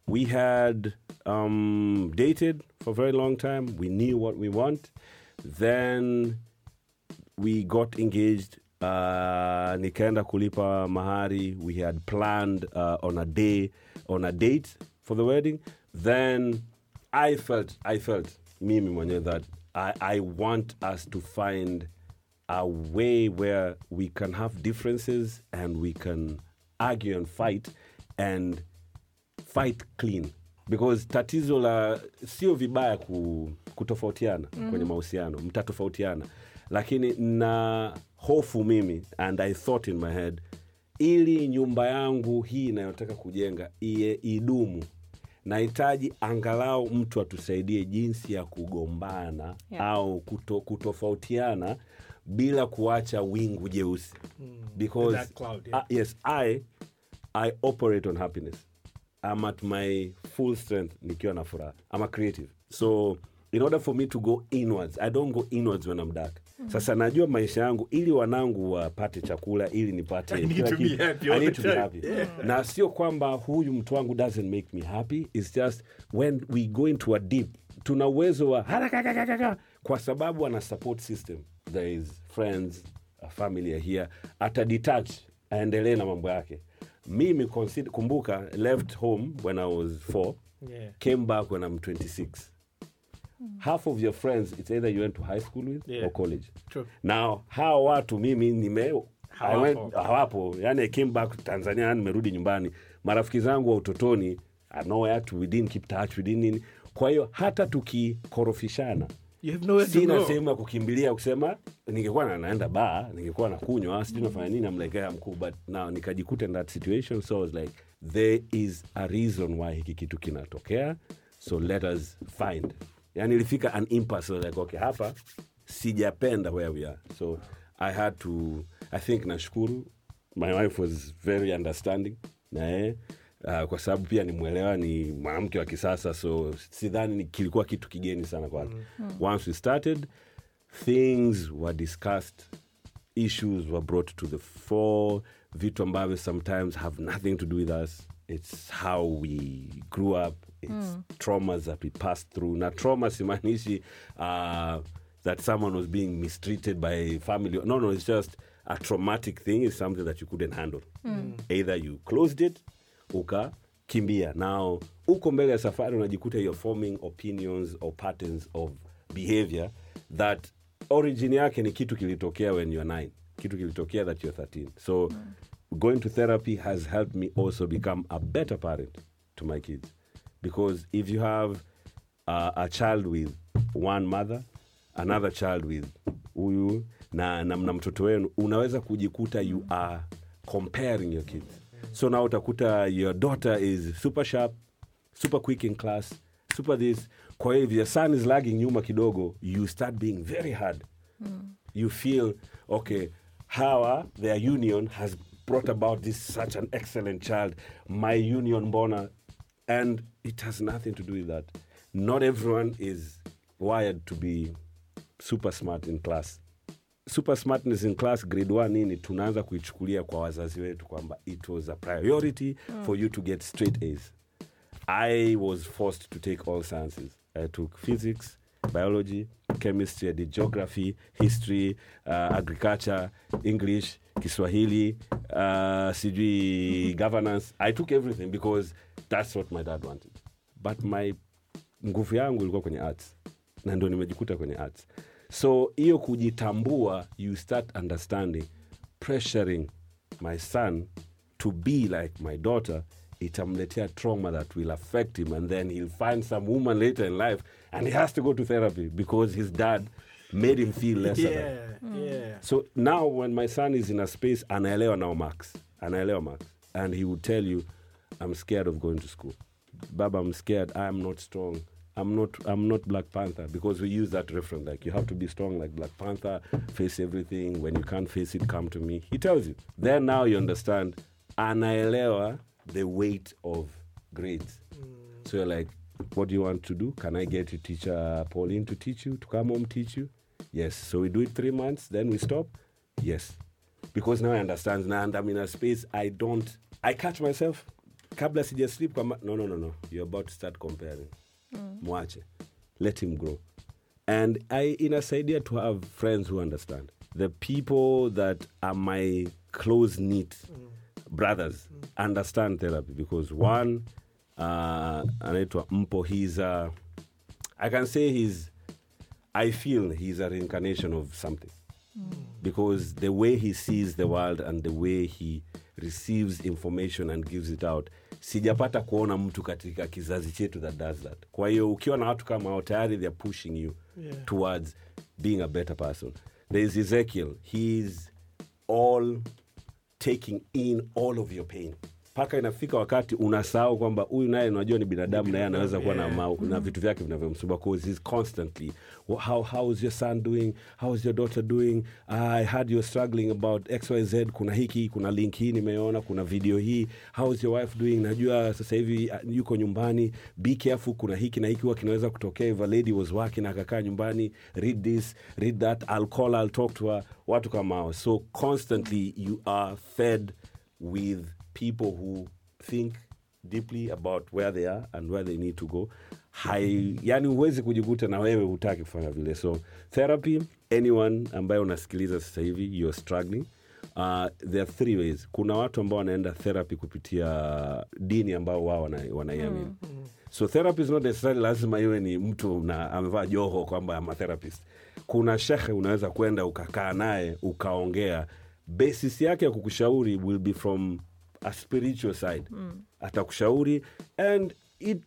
we had um, dated for a very long time. We knew what we want. Then we got engaged. Uh, nikaenda kulipa mahari. We had planned uh, on a day, on a date for the wedding. Then I felt, I felt, mimi mwenyewe that I, I want us to find a way where we can have differences and we can argue and fight and fight clean because tatizo la sio vibaya ku, kutofautiana kwenye mahusiano mtatofautiana lakini na hofu mimi and i thought in my head ili nyumba yangu hii inayotaka kujenga iye idumu nahitaji angalau mtu atusaidie jinsi ya kugombana
Yeah.
au kuto, kutofautiana bila kuacha wingu jeusi. Because
That cloud, yeah.
uh, yes i i operate on happiness. I'm at my full strength nikiwa na furaha. I'm a creative. So in order for me to go inwards i don't go inwards when i'm dark sasa najua maisha yangu ili wanangu wapate chakula ili nipate kila kitu, I need to be happy. na sio kwamba huyu mtu wangu doesn't make me happy it's just when we go into a deep tuna uwezo wa haraka kwa sababu ana support system. There is friends a family here, ata detach aendelee na mambo yake. Mimi consider, kumbuka left home when i was four
Yeah.
came back when i'm 26 half of your friends it's either you went to high school with
Yeah.
or college.
True.
now hawa watu mimi nime
Hawapo.
went, hawapo. yani I came back tanzania nimerudi nyumbani. Marafiki zangu wa utotoni keep touch we nini. Kwa hiyo hata tukikorofishana
no
sina sehemu ya kukimbilia kusema ningekuwa na naenda baa ningekuwa sijui nafanya nini amlekea mkuu but now nikajikuta in that situation so I was like there is a reason why hiki kitu kinatokea so let us find yani ilifika an impasse like okay hapa sijapenda where we are. So i had to i think nashukuru my wife was very understanding na yeye uh, kwa sababu pia nimwelewa ni mwanamke wa kisasa so sidhani ni- kilikuwa kitu kigeni sana kwake. Once we started things were discussed issues were brought to the fore vitu ambavyo sometimes have nothing to do with us it's how we grew up it's hmm. traumas that we passed through. Na trauma simaanishi uh, that someone was being mistreated by family. No no it's just a traumatic thing. Is something that you couldn't handle. Hmm. Either you closed it ukakimbia. Now uko mbele ya safari unajikuta you're forming opinions or patterns of behavior that origin yake ni kitu kilitokea when you're 9 kitu kilitokea that you're 13 so hmm. going to therapy has helped me also become a better parent to my kids because if you have uh, a child with one mother another child with huyu na, na, na mtoto wenu unaweza kujikuta you are comparing your kids. So now utakuta your daughter is super sharp super quick in class super this. Kwa hiyo if your son is lagging nyuma kidogo you start being very hard. You feel okay hawa their union has brought about this such an excellent child. My union mbona and it has nothing to do with that not everyone is wired to be super smart in class super smartness in class grade 1 nini tunaanza kuichukulia kwa wazazi wetu kwamba it was a priority for you to get straight a's I was forced to take all sciences. I took physics, biology, chemistry, I did geography, history, uh, agriculture, English, Kiswahili, uh, sijui governance. I took everything because that's what my dad wanted. But my nguvu yangu ilikuwa kwenye arts na ndo nimejikuta kwenye arts so hiyo kujitambua you start understanding pressuring my son to be like my daughter itamletea trauma that will affect him and then he'll find some woman later in life and he has to go to therapy because his dad made him feel lesser than.
Yeah, yeah.
So now when my son is in a space, anaelewa now Max, anaelewa Max, and he would tell you, "I'm scared of going to school, Baba. I'm scared. I'm not strong. I'm not. I'm not Black Panther because we use that reference like you have to be strong like Black Panther, face everything. When you can't face it, come to me." He tells you. Then now you understand, anaelewa the weight of grades. Mm. So you're like, what do you want to do? Can I get your teacher Pauline to teach you, to come home teach you? Yes. So we do it three months, then we stop? Yes. Because now I understand now and I'm in a space I don't I catch myself. Kabla sija sleep kwamba no no no no. You're about to start comparing. Mm. Mwache. Let him grow. And I inasaidia to have friends who understand. The people that are my close knit mm. brothers mm. understand therapy because one uh, anaitwa mpo he's a, i can say he's i feel he's a reincarnation of something because the way he sees the world and the way he receives information and gives it out sijapata kuona mtu katika kizazi chetu that does that. Kwa hiyo ukiwa na watu kama hao tayari theyare pushing you
Yeah.
towards being a better person. Thereis ezekiel. Heis all taking in all of your pain mpaka inafika wakati unasahau kwamba huyu naye unajua ni binadamu naye anaweza kuwa na,
mau,
ma, na vitu vyake vinavyomsumbua. Cause he's constantly "Wha- how, how's your son doing? How's your daughter doing? I had you struggling about xyz kuna hiki kuna link hii nimeona kuna video hii. How's your wife doing? Najua sasa hivi uh, yuko nyumbani. Be careful kuna hiki na hiki huwa kinaweza kutokea. If a lady was working akakaa nyumbani read this read that i'll call i'll talk to her. Watu kama hao. So constantly you are fed with people who think deeply about where they are and where they need to go hai yani huwezi kujikuta na wewe hutaki kufanya vile. So therapy anyone ambaye unasikiliza sasa hivi you're struggling uh, there are three ways. Kuna watu ambao wanaenda therapy kupitia dini ambao wao wana- wanaiamini. So therapy is not necessarily lazima iwe ni mtu na amevaa joho kwamba ama therapist. Kuna shekhe unaweza kwenda ukakaa naye ukaongea. Basis yake ya kukushauri will be from a spiritual side. Atakushauri and it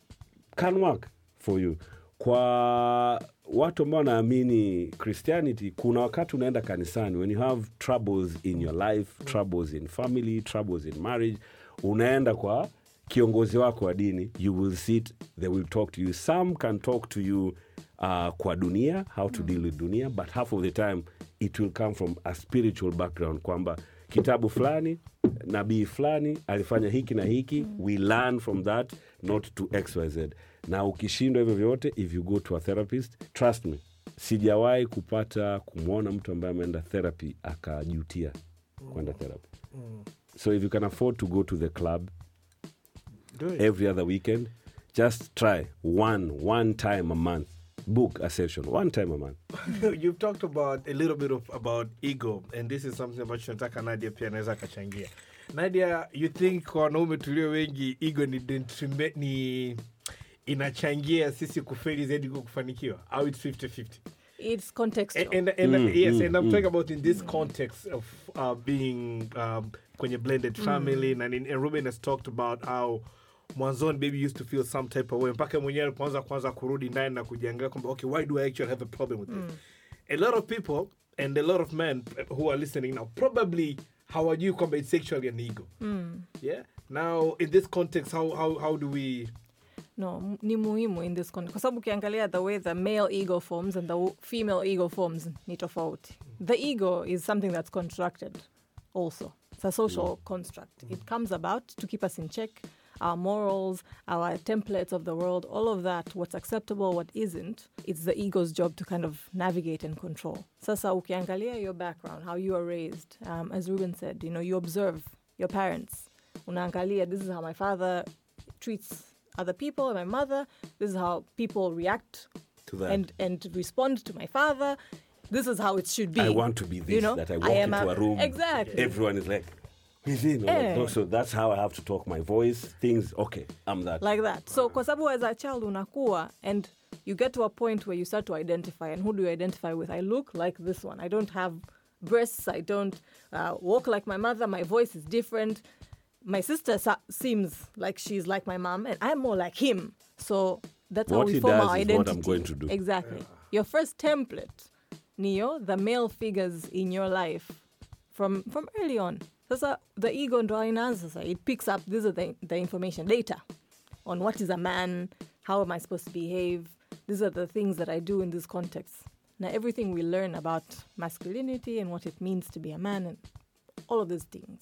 can work for you. Kwa watu ambao wanaamini christianity kuna wakati unaenda kanisani when you have troubles in your life troubles in family troubles in marriage unaenda kwa kiongozi wako wa dini you will sit they will talk to you. Some can talk to you uh, kwa dunia how to deal with dunia but half of the time it will come from a spiritual background kwamba kitabu fulani nabii fulani alifanya hiki na hiki. We learn from that not to xyz na ukishindwa hivyo vyote if you go to a therapist trust me sijawahi kupata kumwona mtu ambaye ameenda therapy akajutia kwenda mm. therapy. Mm. So if you can afford to go to the club every other weekend just try one one time a month book a session one time a month *laughs*
You've talked about a little bit of about ego and this is something ambacho nataka Nadia pia anaweza akachangia. Nadia, you think kwa wanaume tulio wengi ego ni, detriment- ni inachangia sisi kufeli zaidi kuliko kufanikiwa au it's 50-50?
It's contextual.
And, and, and yes, and I'm talking about in this context of uh, being um, kwenye blended family and, and Reuben has talked about how mwanzoni baby used to feel some type of way. Mpaka mwenyewe alipoanza kwanza kurudi ndani na kujiangalia kwamba okay why do I actually have a problem with this? A lot of people and a lot of men who are listening now probably hawajui kwamba it's actually an ego. Hmm. Yeah? Now in this context how, how, how do we
no ni muhimu in this context. Kwa sababu ukiangalia the way the male ego forms and the female ego forms ni tofauti. The ego is something that's constructed also. It's a social mm. construct. It comes about to keep us in check our morals our templates of the world all of that what's acceptable what isn't it's the ego's job to kind of navigate and control. Sasa ukiangalia your background how you are raised um, as reuben said you know you observe your parents. Unaangalia this is how my father treats other people and my mother. This is how people react
to that.
and and respond to my father. This is how it should be.
I want to be this
you know?
that I walk
am
into a, room
exactly.
everyone is like he's in I'm like,
Eh.
so that's how I have to talk my voice things okay I'm that.
Like that. So kwa sababu as a child unakuwa and you get to a point where you start to identify and who do you identify with? I look like this one. I don't have breasts. I don't uh, walk like my mother. My voice is different. My sister sa- seems like she's like my mom and i'm more like him. So that's how we form our
is what I'm
identity.
going to do.
exactly. Your first template neo the male figures in your life from from early on sasa the ego ndo inaanza sasa it picks up this is the, the information later on what is a man how am i supposed to behave. These are the things that i do in this context. Now everything we learn about masculinity and what it means to be a man and all of these things.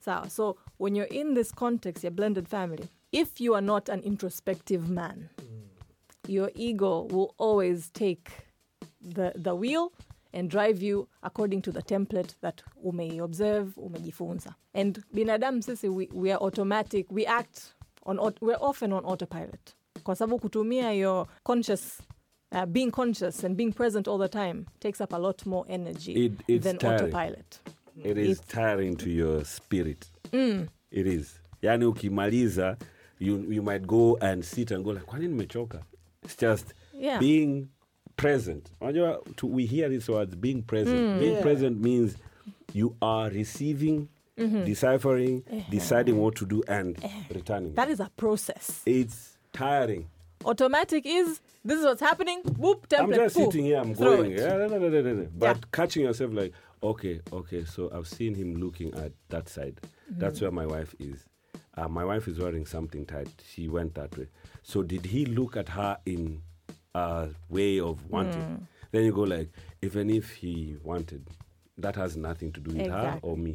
So, so when you're in this context your blended family. If you are not an introspective man mm. your ego will always take the, the wheel and drive you according to the template that umeobserve umejifunza. And binadamu sisi we, we are automatic. We act on we're often on autopilot. Kwa sababu kutumia your conscious uh, being conscious and being present all the time takes up a lot more energy
It- it's
than
tiring.
autopilot.
It is
It's-
tiring to your spirit. It is. Yani ukimaliza you, you might go and sit and go like kwani nimechoka? It's just
Yeah.
being present unajua we hear these words being present mm. being present means you are receiving mm-hmm. deciphering deciding what to do and returning
that is a process
it's tiring
automatic is this is what's happening whoop template
I'm just sitting here, I'm
throw
going. Yeah, no, no, no. But
Yeah.
catching yourself like, okay, okay, so I've seen him looking at that side. Mm-hmm. That's where my wife is. Uh, my wife is wearing something tight. She went that way. So did he look at her in a way of wanting? Hmm. Then you go like, even if he wanted, that has nothing to do with her or me.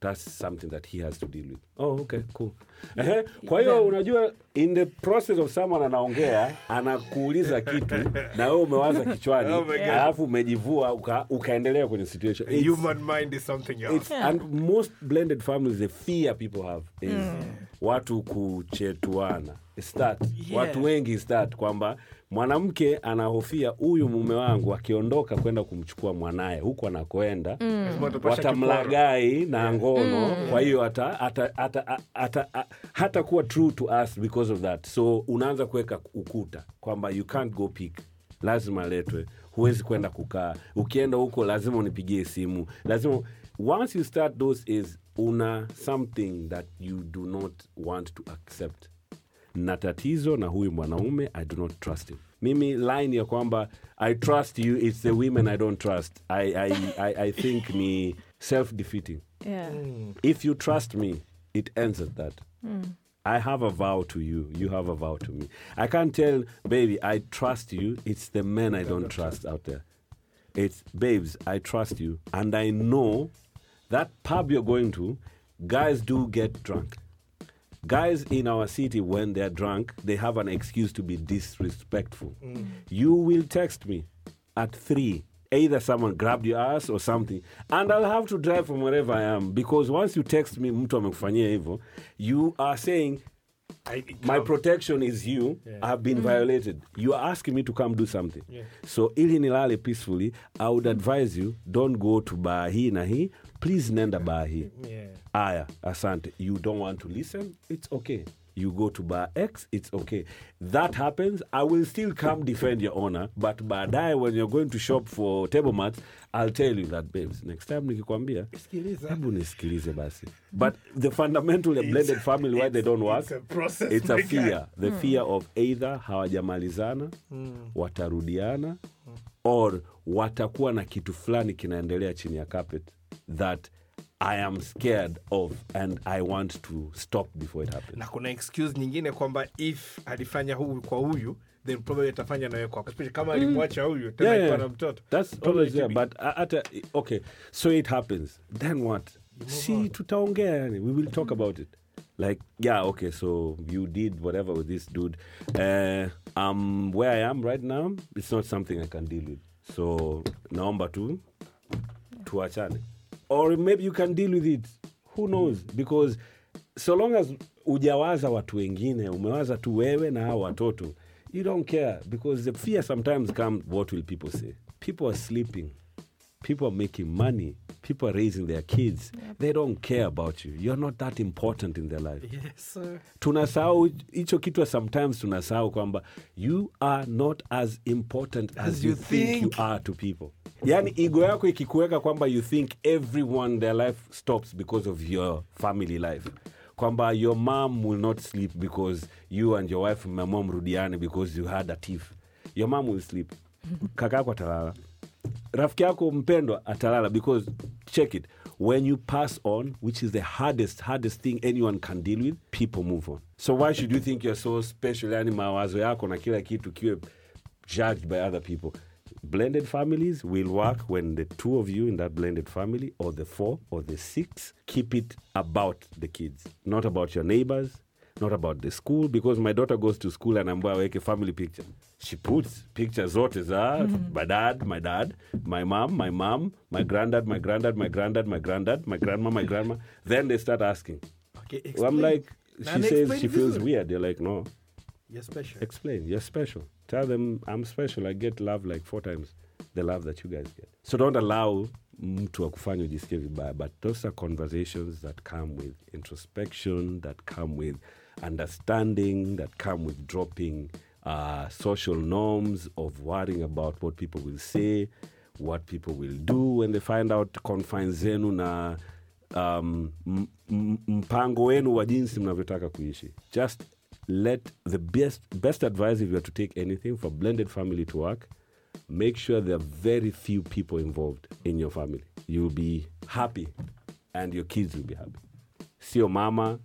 That's something that he has to deal with. Oh, okay, cool. Ehe, kwa hiyo
Yeah.
unajua in the process of someone anaongea anakuuliza kitu *laughs* na wewe umewaza kichwani
Oh my God.
alafu umejivua uka, ukaendelea kwenye situation It's-
human mind is something else
it's, and most blended families the fear people have is hmm. watu kuchetuana It's that
Yeah.
watu wengi start kwamba mwanamke anahofia huyu mume wangu akiondoka kwenda kumchukua mwanaye huko anakoenda.
Mm.
watamlagai na ngono. Kwa hiyo hata, hata, hata, hata, hata, hata kuwa true to us because of that. So unaanza kuweka ukuta kwamba you can't go pick. Lazima aletwe huwezi kwenda kukaa. Ukienda huko lazima unipigie simu. Lazima once you start those is una something that you do not want to accept. Na tatizo na huyu mwanaume i do not trust him mimi line ya kwamba i trust you it's the women i don't trust i, I, I, I think ni self defeating
Yeah. Mm.
if you trust me it ends at that mm. I have a vow to you. You have a vow to me. I can't tell, baby, I trust you. It's the men I don't trust out there. It's, babes, I trust you. And I know that pub you're going to, guys do get drunk. Guys in our city, when they're drunk, they have an excuse to be disrespectful. Mm. You will text me at three. Either someone grabbed your ass or something, and I'll have to drive from wherever I am because once you text me, mtu amekufanyia hivyo, you are saying
I,
my protection is you
Yeah.
i have been mm. violated you are asking me to come do something
Yeah.
so ili nilale peacefully i would advise you don't go to bar hii na hii please nenda bar hii.
Yeah.
aya asante. You don't want to listen? It's okay. You go to bar x it's okay. That happens. I will still come defend your honor but baadaye when you're going to shop for table mats i'll tell you that babes next time nikikwambia
Sikiliza.
hebu nisikilize basi. But the fundamental blended family why they don't work
it's a
it's a fear. The hmm. fear of either hawajamalizana hmm. watarudiana hmm. or watakuwa na kitu fulani kinaendelea chini ya carpet that i am scared of and i want to stop before it happens
na kuna excuse nyingine kwamba if alifanya huyu kwa huyu then probably atafanya nawe kwako especially kama alimwacha huyu tena
Yeah, yeah.
na mtoto
That's
Probably
always
it
there.
could be-
But uh, at a, okay, so it happens. Then what? See, tutaongea yani. We will talk about it. Like, yeah, okay, so you did whatever with this dude. Uh, um, where I am right now, it's not something I can deal with. So, naomba tu, tuachane. Or maybe you can deal with it. Who knows? Because so long as ujawaza watu wengine, umewaza tu wewe na hao watoto, you don't care because the fear sometimes comes, what will people say? People are sleeping. People are making money. People are raising their kids. They don't care about you. You're not that important in their life.
yes,
tunasahau hicho kitu sometimes tunasahau kwamba you are not as important as,
As
you,
you
think. you are to people yani ego yako ikikuweka kwamba you think everyone their life stops because of your family life kwamba your mom will not sleep because you and your wife mmeamua mrudiane because you had a tiff your mom will sleep kaka yako atalala rafiki yako mpendwa atalala because check it when you pass on which is the hardest hardest thing anyone can deal with people move on. So why should you think you're so special? Yani mawazo yako na kila kitu kiwe judged by other people. Blended families will work when the two of you in that blended family or the four or the six keep it about the kids. Not about your neighbors not about the school because my daughter goes to school and ambayo aweke family picture she puts pictures zote za hmm. my dad my dad my mom my mom my granddad my granddad my granddad my granddad my grandma my grandma. Then they start asking.
Okay,
i'm like she says she feels
vizuri.
weird. They're like no.
You're special.
explain you're special. Tell them i'm special. I get love like four times the love that you guys get. So don't allow mtu akufanya ujisikie vibaya but those are conversations that come with introspection that come with understanding that come with dropping uh, social norms of worrying about what people will say what people will do when they find out confines zenu na um, mpango wenu wa jinsi mnavyotaka kuishi. Just let the best best advice if you are to take anything for blended family to work make sure there are very few people involved in your family. You'll be happy and your kids will be happy. Sio mama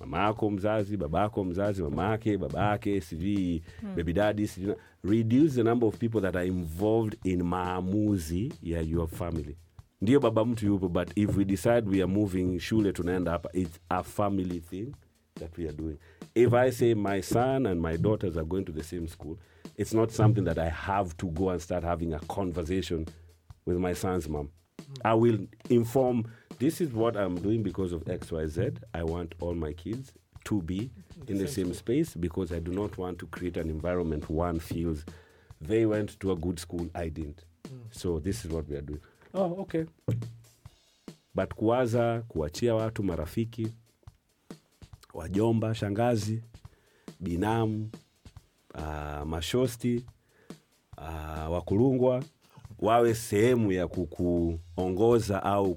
mama yako mzazi baba yako mzazi mama yake baba yake sijui hmm. baby daddy sijui reduce the number of people that are involved in maamuzi ya your family. Ndio baba mtu yupo but if we decide we are moving shule tunaenda hapa it's a family thing that we are doing. If i say my son and my daughters are going to the same school it's not something that i have to go and start having a conversation with my son's mom. Hmm. I will inform this is what I'm doing because of XYZ. I want all my kids to be in the same space because I do not want to create an environment one feels they went to a good school, I didn't. So this is what we are doing. Oh, okay. But kuwaza, kuachia watu marafiki, wajomba, shangazi, binamu, uh, mashosti, uh, wakulungwa wawe sehemu ya kukuongoza au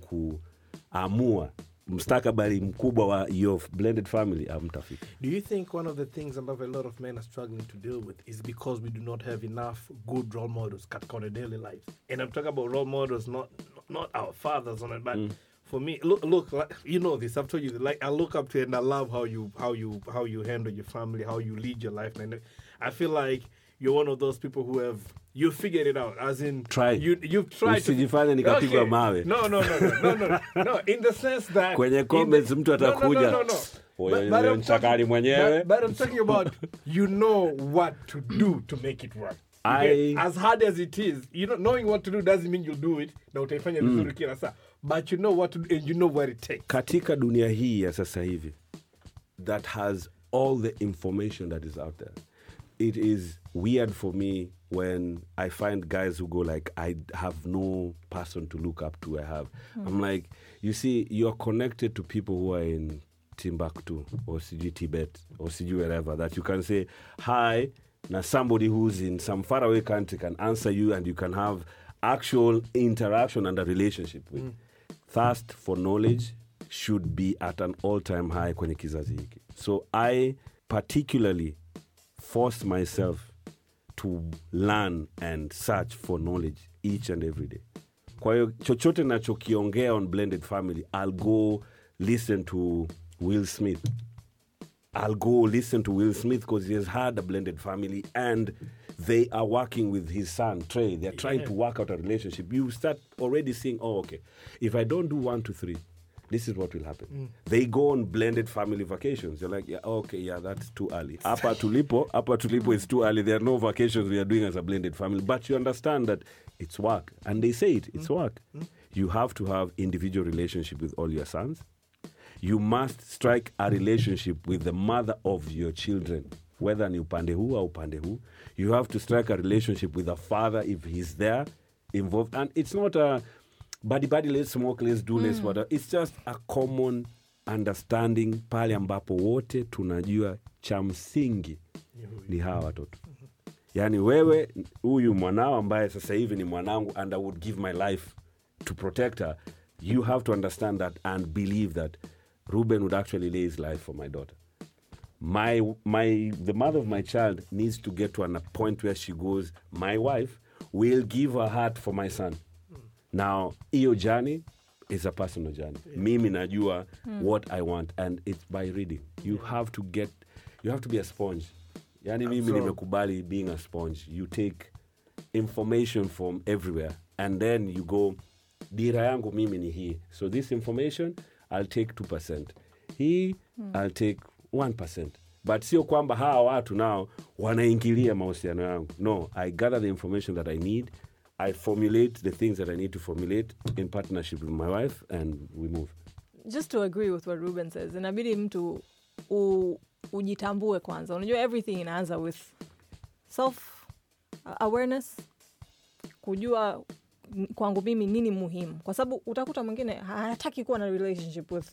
kuamua mstakabali mkubwa wa your blended family ah, amtafika
Do you think one of the things ambavyo a lot of men are struggling to deal with is because we do not have enough good role models katika on a daily life? And I'm talking about role models, not not our fathers on it, but mm. for me, look, look, like, you know this. I've told you, like I look up to you and I love how you how you how you handle your family, how you lead your life, and I feel like you're one of those people who have you figured it out. As in,
Try.
You you've tried.
Usijifanye nikapigwa mawe.
No, no, no, no, no, no, no. In the sense that
Kwenye comments
mtu
mtu
no, no, No, no, no,
"Huyo
But-
ni
but I'm
mchakari mwenyewe."
but- But I'm talking about you know what to do to make it work.
I-
as hard as it is, you know, knowing what to do doesn't mean you'll do it. Na utaifanya vizuri kila saa. But you know what to do and you know where it takes.
katika dunia hii ya sasa hivi that has all the information that is out there it is weird for me when i find guys who go like i have no person to look up to i have. Hmm. I'm like you see you're connected to people who are in timbuktu or sijui tibet or sijui wherever that you can say hi now somebody who's in some faraway country can answer you and you can have actual interaction and a relationship with. Hmm. Thirst for knowledge should be at an all-time high kwenye kizazi hiki. So i particularly force myself to learn and search for knowledge each and every day kwa hiyo chochote nachokiongea on blended family i'll go listen to will smith I'll go listen to Will Smith because he has had a blended family and they are working with his son, Trey. They're trying to work out a relationship. You start already seeing, oh, okay, if I don't do one, two, three, this is what will happen. Mm. They go on blended family vacations. You're like, yeah, okay, yeah, that's too early. Apa tulipo, apa tulipo is too early. There are no vacations we are doing as a blended family. But you understand that it's work. And they say it, it's mm. work. Mm. You have to have individual relationship with all your sons you must strike a relationship with the mother of your children whether ni upande huu au upande huu you have to strike a relationship with a father if he's there involved and it's not a buddy buddy let's smoke let's do let's mm. whatever it's just a common understanding pale ambapo wote tunajua cha msingi ni hawa watoto. Yaani wewe huyu mwanao ambaye sasa hivi ni mwanangu and i would give my life to protect her you have to understand that and believe that reuben would actually lay his life for my daughter. My my the mother of my child needs to get to an, a point where she goes my wife will give her heart for my son now hiyo journey is a personal journey. Mimi najua what i want and it's by reading. You have to get you have to be a sponge. Yani mimi nimekubali being a sponge. You take information from everywhere and then you go dira yangu mimi ni hii. So this information i'll take 2 hii i'll take 1 but sio kwamba hawa watu nao wanaingilia mahusiano yangu. No i gather the information that i need i formulate the things that i need to formulate in partnership with my wife and we move
just to agree with what Ruben says, inabidi mtu u, ujitambue kwanza. Unajua everything inaanza with self awareness, kujua kwangu mimi nini muhimu, kwa sababu utakuta mwingine hataki kuwa na relationship with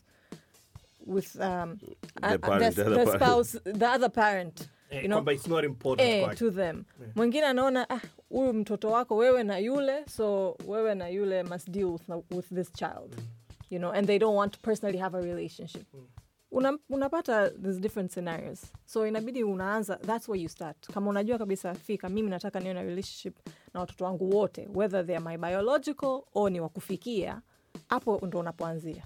with um, a-
parent,
the,
the
the
parent.
spouse, the other parent,
Eh,
you know,
kwamba it's not important
eh, to them. Mwingine anaona ah, huyu mtoto wako wewe na yule so wewe na yule must deal with, with this child you know and they don't want to personally have a relationship. Una, unapata these different scenarios. So inabidi unaanza that's where you start. Kama unajua kabisa fika mimi nataka niwe na relationship na watoto wangu wote whether they are my biological or ni wakufikia hapo ndo unapoanzia.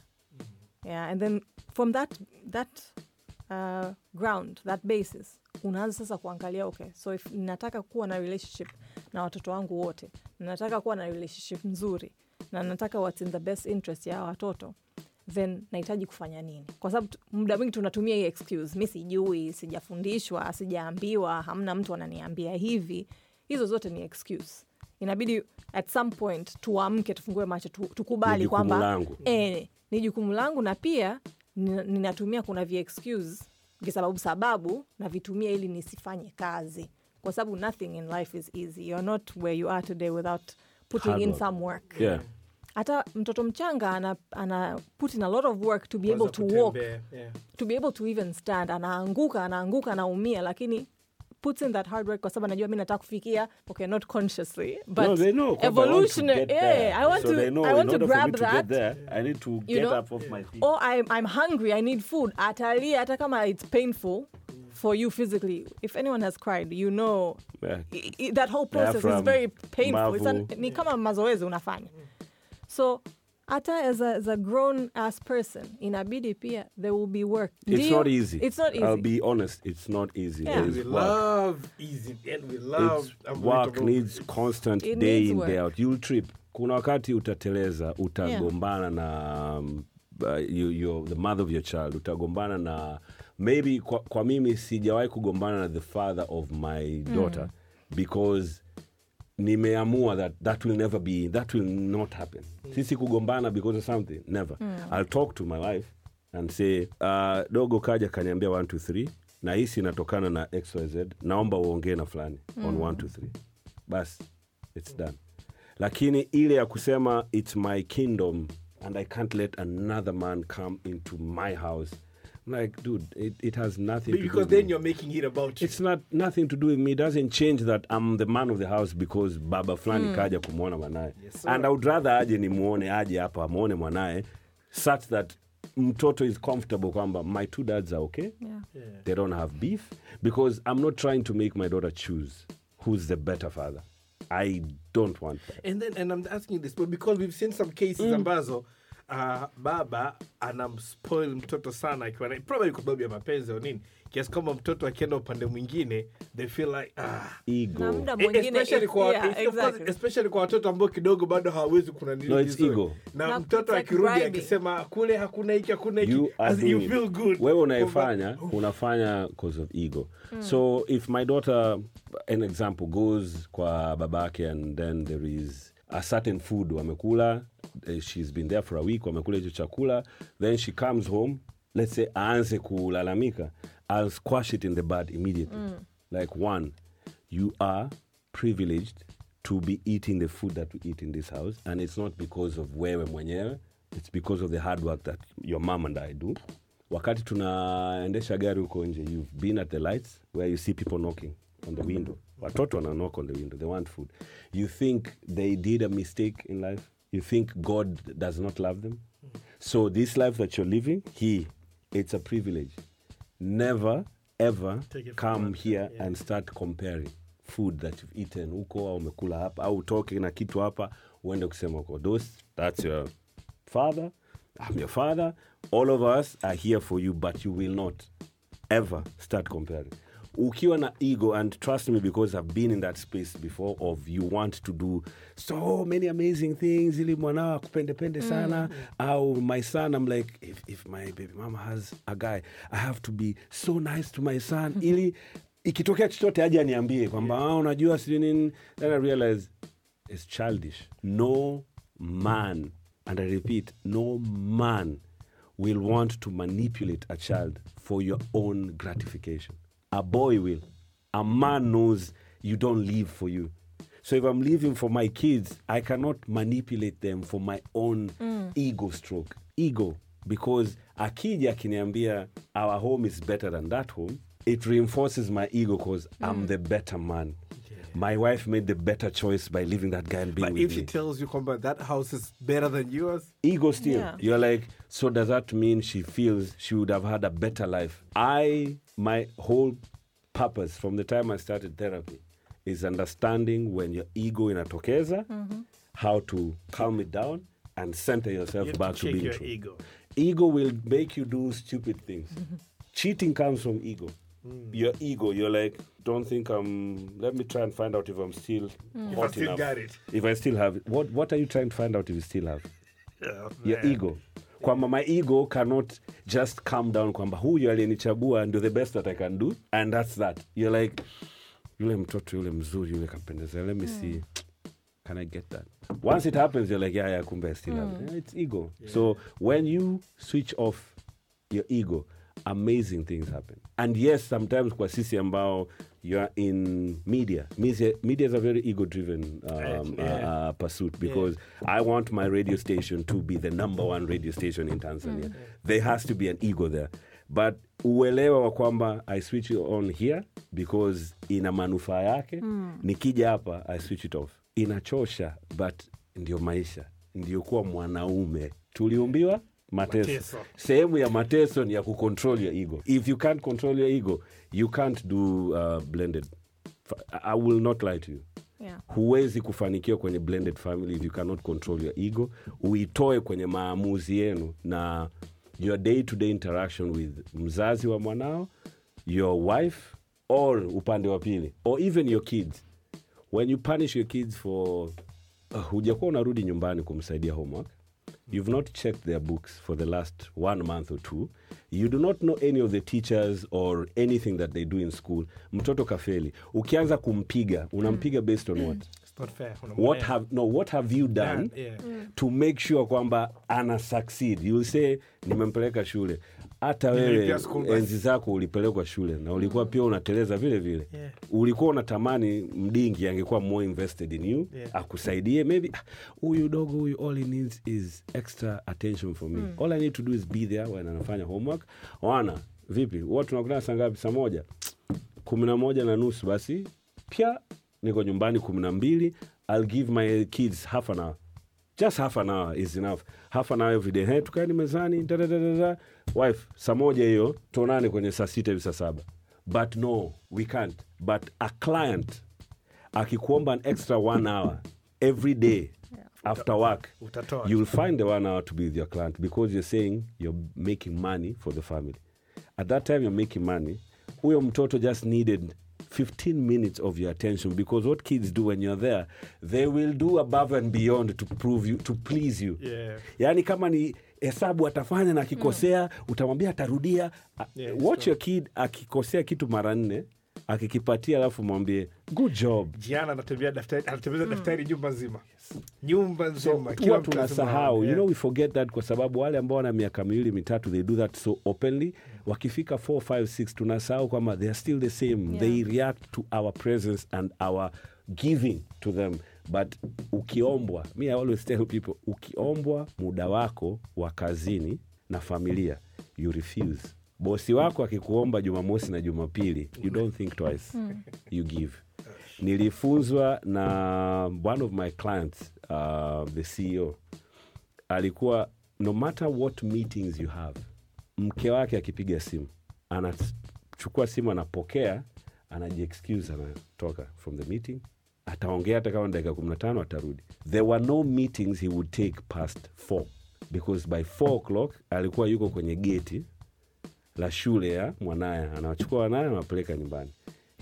Yeah and then from that that uh, ground that basis unaanza sasa kuangalia okay so if nataka kuwa na relationship na watoto wangu wote nataka kuwa na relationship nzuri na nataka what's in the best interest ya watoto then nahitaji kufanya nini? Kwa sababu muda mwingi tunatumia hii excuse mi sijui sijafundishwa sijaambiwa hamna mtu ananiambia hivi. Hizo zote ni excuse. Inabidi at some point tuamke tufungue macho tukubali kwamba
langu.
e, ni jukumu langu na pia nina- ninatumia kuna vi excuse visababu sababu navitumia ili nisifanye kazi. Kwa sababu nothing in life is easy. You're not where you are today without putting
Hard
in
work.
some work.
Yeah.
Hata mtoto mchanga ana, ana put in a lot of work to be able
Kwanza
to walk.
yeah.
to be able to even stand. Anaanguka anaanguka anaumia lakini puts in that hard work kwa sababu anajua mi nataka kufikia okay not consciously but
no, they know.
evolutionary yeah i want
so
to
know
i want to grab that
to there, I need to get
know?
up off my feet.
or I'm, I'm hungry i need food atalia hata kama it's painful for you physically if anyone has cried you know
Yeah.
i- i- that whole process is very painful it's an, ni kama mazoezi unafanya so hata as a, as a grown ass person inabidi pia there will be work
It's
Ndio,
not easy.
it's not easy
I'll be honest. It's not easy.
Yeah.
We
work.
love easy and we love
It's work needs constant
It
day
needs
in
work.
day out. You'll trip. Kuna wakati utateleza, utagombana na um, uh, you, you're the mother of your child, utagombana na maybe kwa, kwa mimi sijawahi kugombana na the father of my daughter because nimeamua that that will never be that will not happen. Sisi kugombana because of something never. I'll talk to my wife and say uh, dogo kaja kaniambia 1 2 3 na hisi inatokana na xyz naomba uongee na fulani on 1 2 3 bas it's done. Lakini ile ya kusema it's my kingdom and i can't let another man come into my house like dude it, it has nothing to do
because then
me.
you're making it about you.
It's not nothing to do with me. It doesn't change that I'm the man of the house because baba fulani mm. kaja kumwona mwanaye.
Yes,
and I would rather aje nimuone aje hapa amwone mwanaye such that mtoto is comfortable kwamba my two dads are okay.
yeah.
They don't have beef because I'm not trying to make my daughter choose who's the better father. I don't want that.
And then and I'm asking this, but because we've seen some cases mm. ambazo uh, baba anamspoil mtoto sana akiwa na probably kwa sababu ya mapenzi au nini, kiasi kwamba mtoto akienda upande mwingine they feel like ah,
Ego.
na muda
E-
mwingine
especially kwa
yeah, exactly.
especially kwa watoto ambao kidogo bado hawawezi kuna nini
No, it's ego.
na
Na
mtoto akirudi
like
akisema kule hakuna hiki hakuna hiki
you
as you feel good.
Wewe unaifanya unafanya cause of ego. So if my daughter an example goes kwa babake and then there is a certain food wamekula eh, she's been there for a week wamekula hicho chakula then she comes home let's say aanze kulalamika i'll squash it in the bud immediately. Like one you are privileged to be eating the food that we eat in this house and it's not because of wewe mwenyewe it's because of the hard work that your mom and i do. Wakati tunaendesha gari huko nje you've been at the lights where you see people knocking on the window. Watoto wana knock on the window. They want food. You think they did a mistake in life? You think god does not love them? So this life that you're living he it's a privilege. Never ever
Take it for
come here
yeah.
and start comparing food that you've eaten. Huko au umekula hapa au utoke na kitu hapa uende kusema huko those that's your father i'm your father. All of us are here for you but you will not ever start comparing ukiwa na ego and trust me because i've been in that space before of you want to do so many amazing things ili mwanao akupendepende sana au my son i'm like if, if my baby mama has a guy i have to be so nice to my son *laughs* ili ikitokea chochote aje aniambie kwamba "Ah, unajua sijui nini. Then i realize it's childish. No man and i repeat no man will want to manipulate a child for your own gratification. A boy will. A man knows you don't live for you. So if I'm living for my kids, I cannot manipulate them for my own mm. ego stroke. Ego. Because akija akiniambia our home is better than that home, it reinforces my ego because I'm mm. the better man. My wife made the better choice by leaving that guy and being
but
with
if
me
she tells you kwamba that house is better than yours
ego still.
Yeah.
You're like, so does that mean she feels she would have had a better life? I, my whole purpose from the time I started therapy is understanding when your ego in a torchesa, how to calm it down and center yourself
you have
back
to
to
check
being
your
true.
ego
Ego will make you do stupid things. Mm-hmm. Cheating comes from ego. Mm. Your ego, you're like, don't think I'm. Let me try and find out if I'm still mm.
if I still
enough.
got it
If I still have it. What What are you trying to find out if you still have?
Yeah,
oh,
your
ego kwamba my ego cannot just calm down kwamba huyu aliyenichagua ndio the best that i can do and that's that. You're like yule mtoto yule mzuri yule kapendeza let me see. Can i get that? Once it happens you're like yeah yeah kumbe i still have it. Mm. Yeah, it's ego. So when you switch off your ego amazing things happen. And yes sometimes kwa sisi ambao you're in media media, media is a very ego driven um,
Yeah.
uh, uh, pursuit because I want my radio station to be the number one radio station in Tanzania. There has to be an ego there. but uelewa wa kwamba i switch it on here because ina manufaa yake. Mm. nikija hapa i switch it off. Inachosha but ndio maisha. Ndio kuwa mwanaume. Tuliumbiwa mateso,
Mateso.
sehemu ya mateso ni ya kucontrol your ego. If you can't control your ego you can't do uh, blended i will not lie to you.
Yeah.
huwezi kufanikiwa kwenye blended family if you cannot control your ego. Uitoe kwenye maamuzi yenu na your day to day interaction with mzazi wa mwanao your wife or upande wa pili or even your kids. When you punish your kids for uh, hujakuwa unarudi nyumbani kumsaidia homework you've not checked their books for the last one month or two. You do not know any of the teachers or anything that they do in school. Mtoto kafeli. Ukianza kumpiga unampiga based on what?
Fair.
what have no what have you done
Yeah.
to make sure kwamba ana succeed? You'll say nimempeleka shule hata wewe enzi zako ulipelekwa shule na ulikuwa pia unateleza vile vile.
Yeah.
ulikuwa unatamani mdingi angekuwa more invested in you
Yeah.
akusaidie maybe "Ah, huyu dogo huyu all he needs is extra attention for me. All i need to do is be there when anafanya homework. Wana vipi? Huwa tunakutana saa ngapi? Saa moja? Kumi na moja na nusu basi pia niko nyumbani kumi na mbili. Ill give my kids half an hour just half an hour is enough. Half an hour every day. Hey, tukaeni mezani da, da, da, da, da. wife saa moja hiyo tuonane kwenye saa sita hivi saa saba. But no we can't. But a client akikuomba an extra one hour every day after work
Utatoa.
you'll find the one hour to be with your client because you're saying you're making money for the family. At that time you're making money. Huyo mtoto just needed 15 minutes of your attention because what kids do when you're there they will do above and beyond to prove you to please you.
Yeah.
yani kama ni hesabu atafanya na akikosea utamwambia atarudia.
Yeah,
watch
so-
your kid akikosea kitu mara nne akikipatia alafu mwambie good job.
Jiana anatembea daftari anatembeza daftari nyumba nzima. Nyumba nzima kila mtu
tunasahau. you know we forget that kwa sababu wale ambao wana miaka miwili mitatu they do that so openly. Wakifika 4 5 6 tunasahau kwamba they are still the same.
Yeah.
they react to our presence and our giving to them. But ukiombwa me i always tell people ukiombwa muda wako wa kazini na familia you refuse bosi wako akikuomba jumamosi na jumapili you don't think twice you give. Nilifunzwa na one of my clients uh, the ceo alikuwa no matter what meetings you have mke wake akipiga simu anachukua simu anapokea anajiexcuse anatoka from the meeting. Ataongea hata kama dakika kumi na tano atarudi. there were no meetings he would take past four because by four o'clock alikuwa yuko kwenye geti la shule ya mwanaye anawachukua wanaye anawapeleka nyumbani.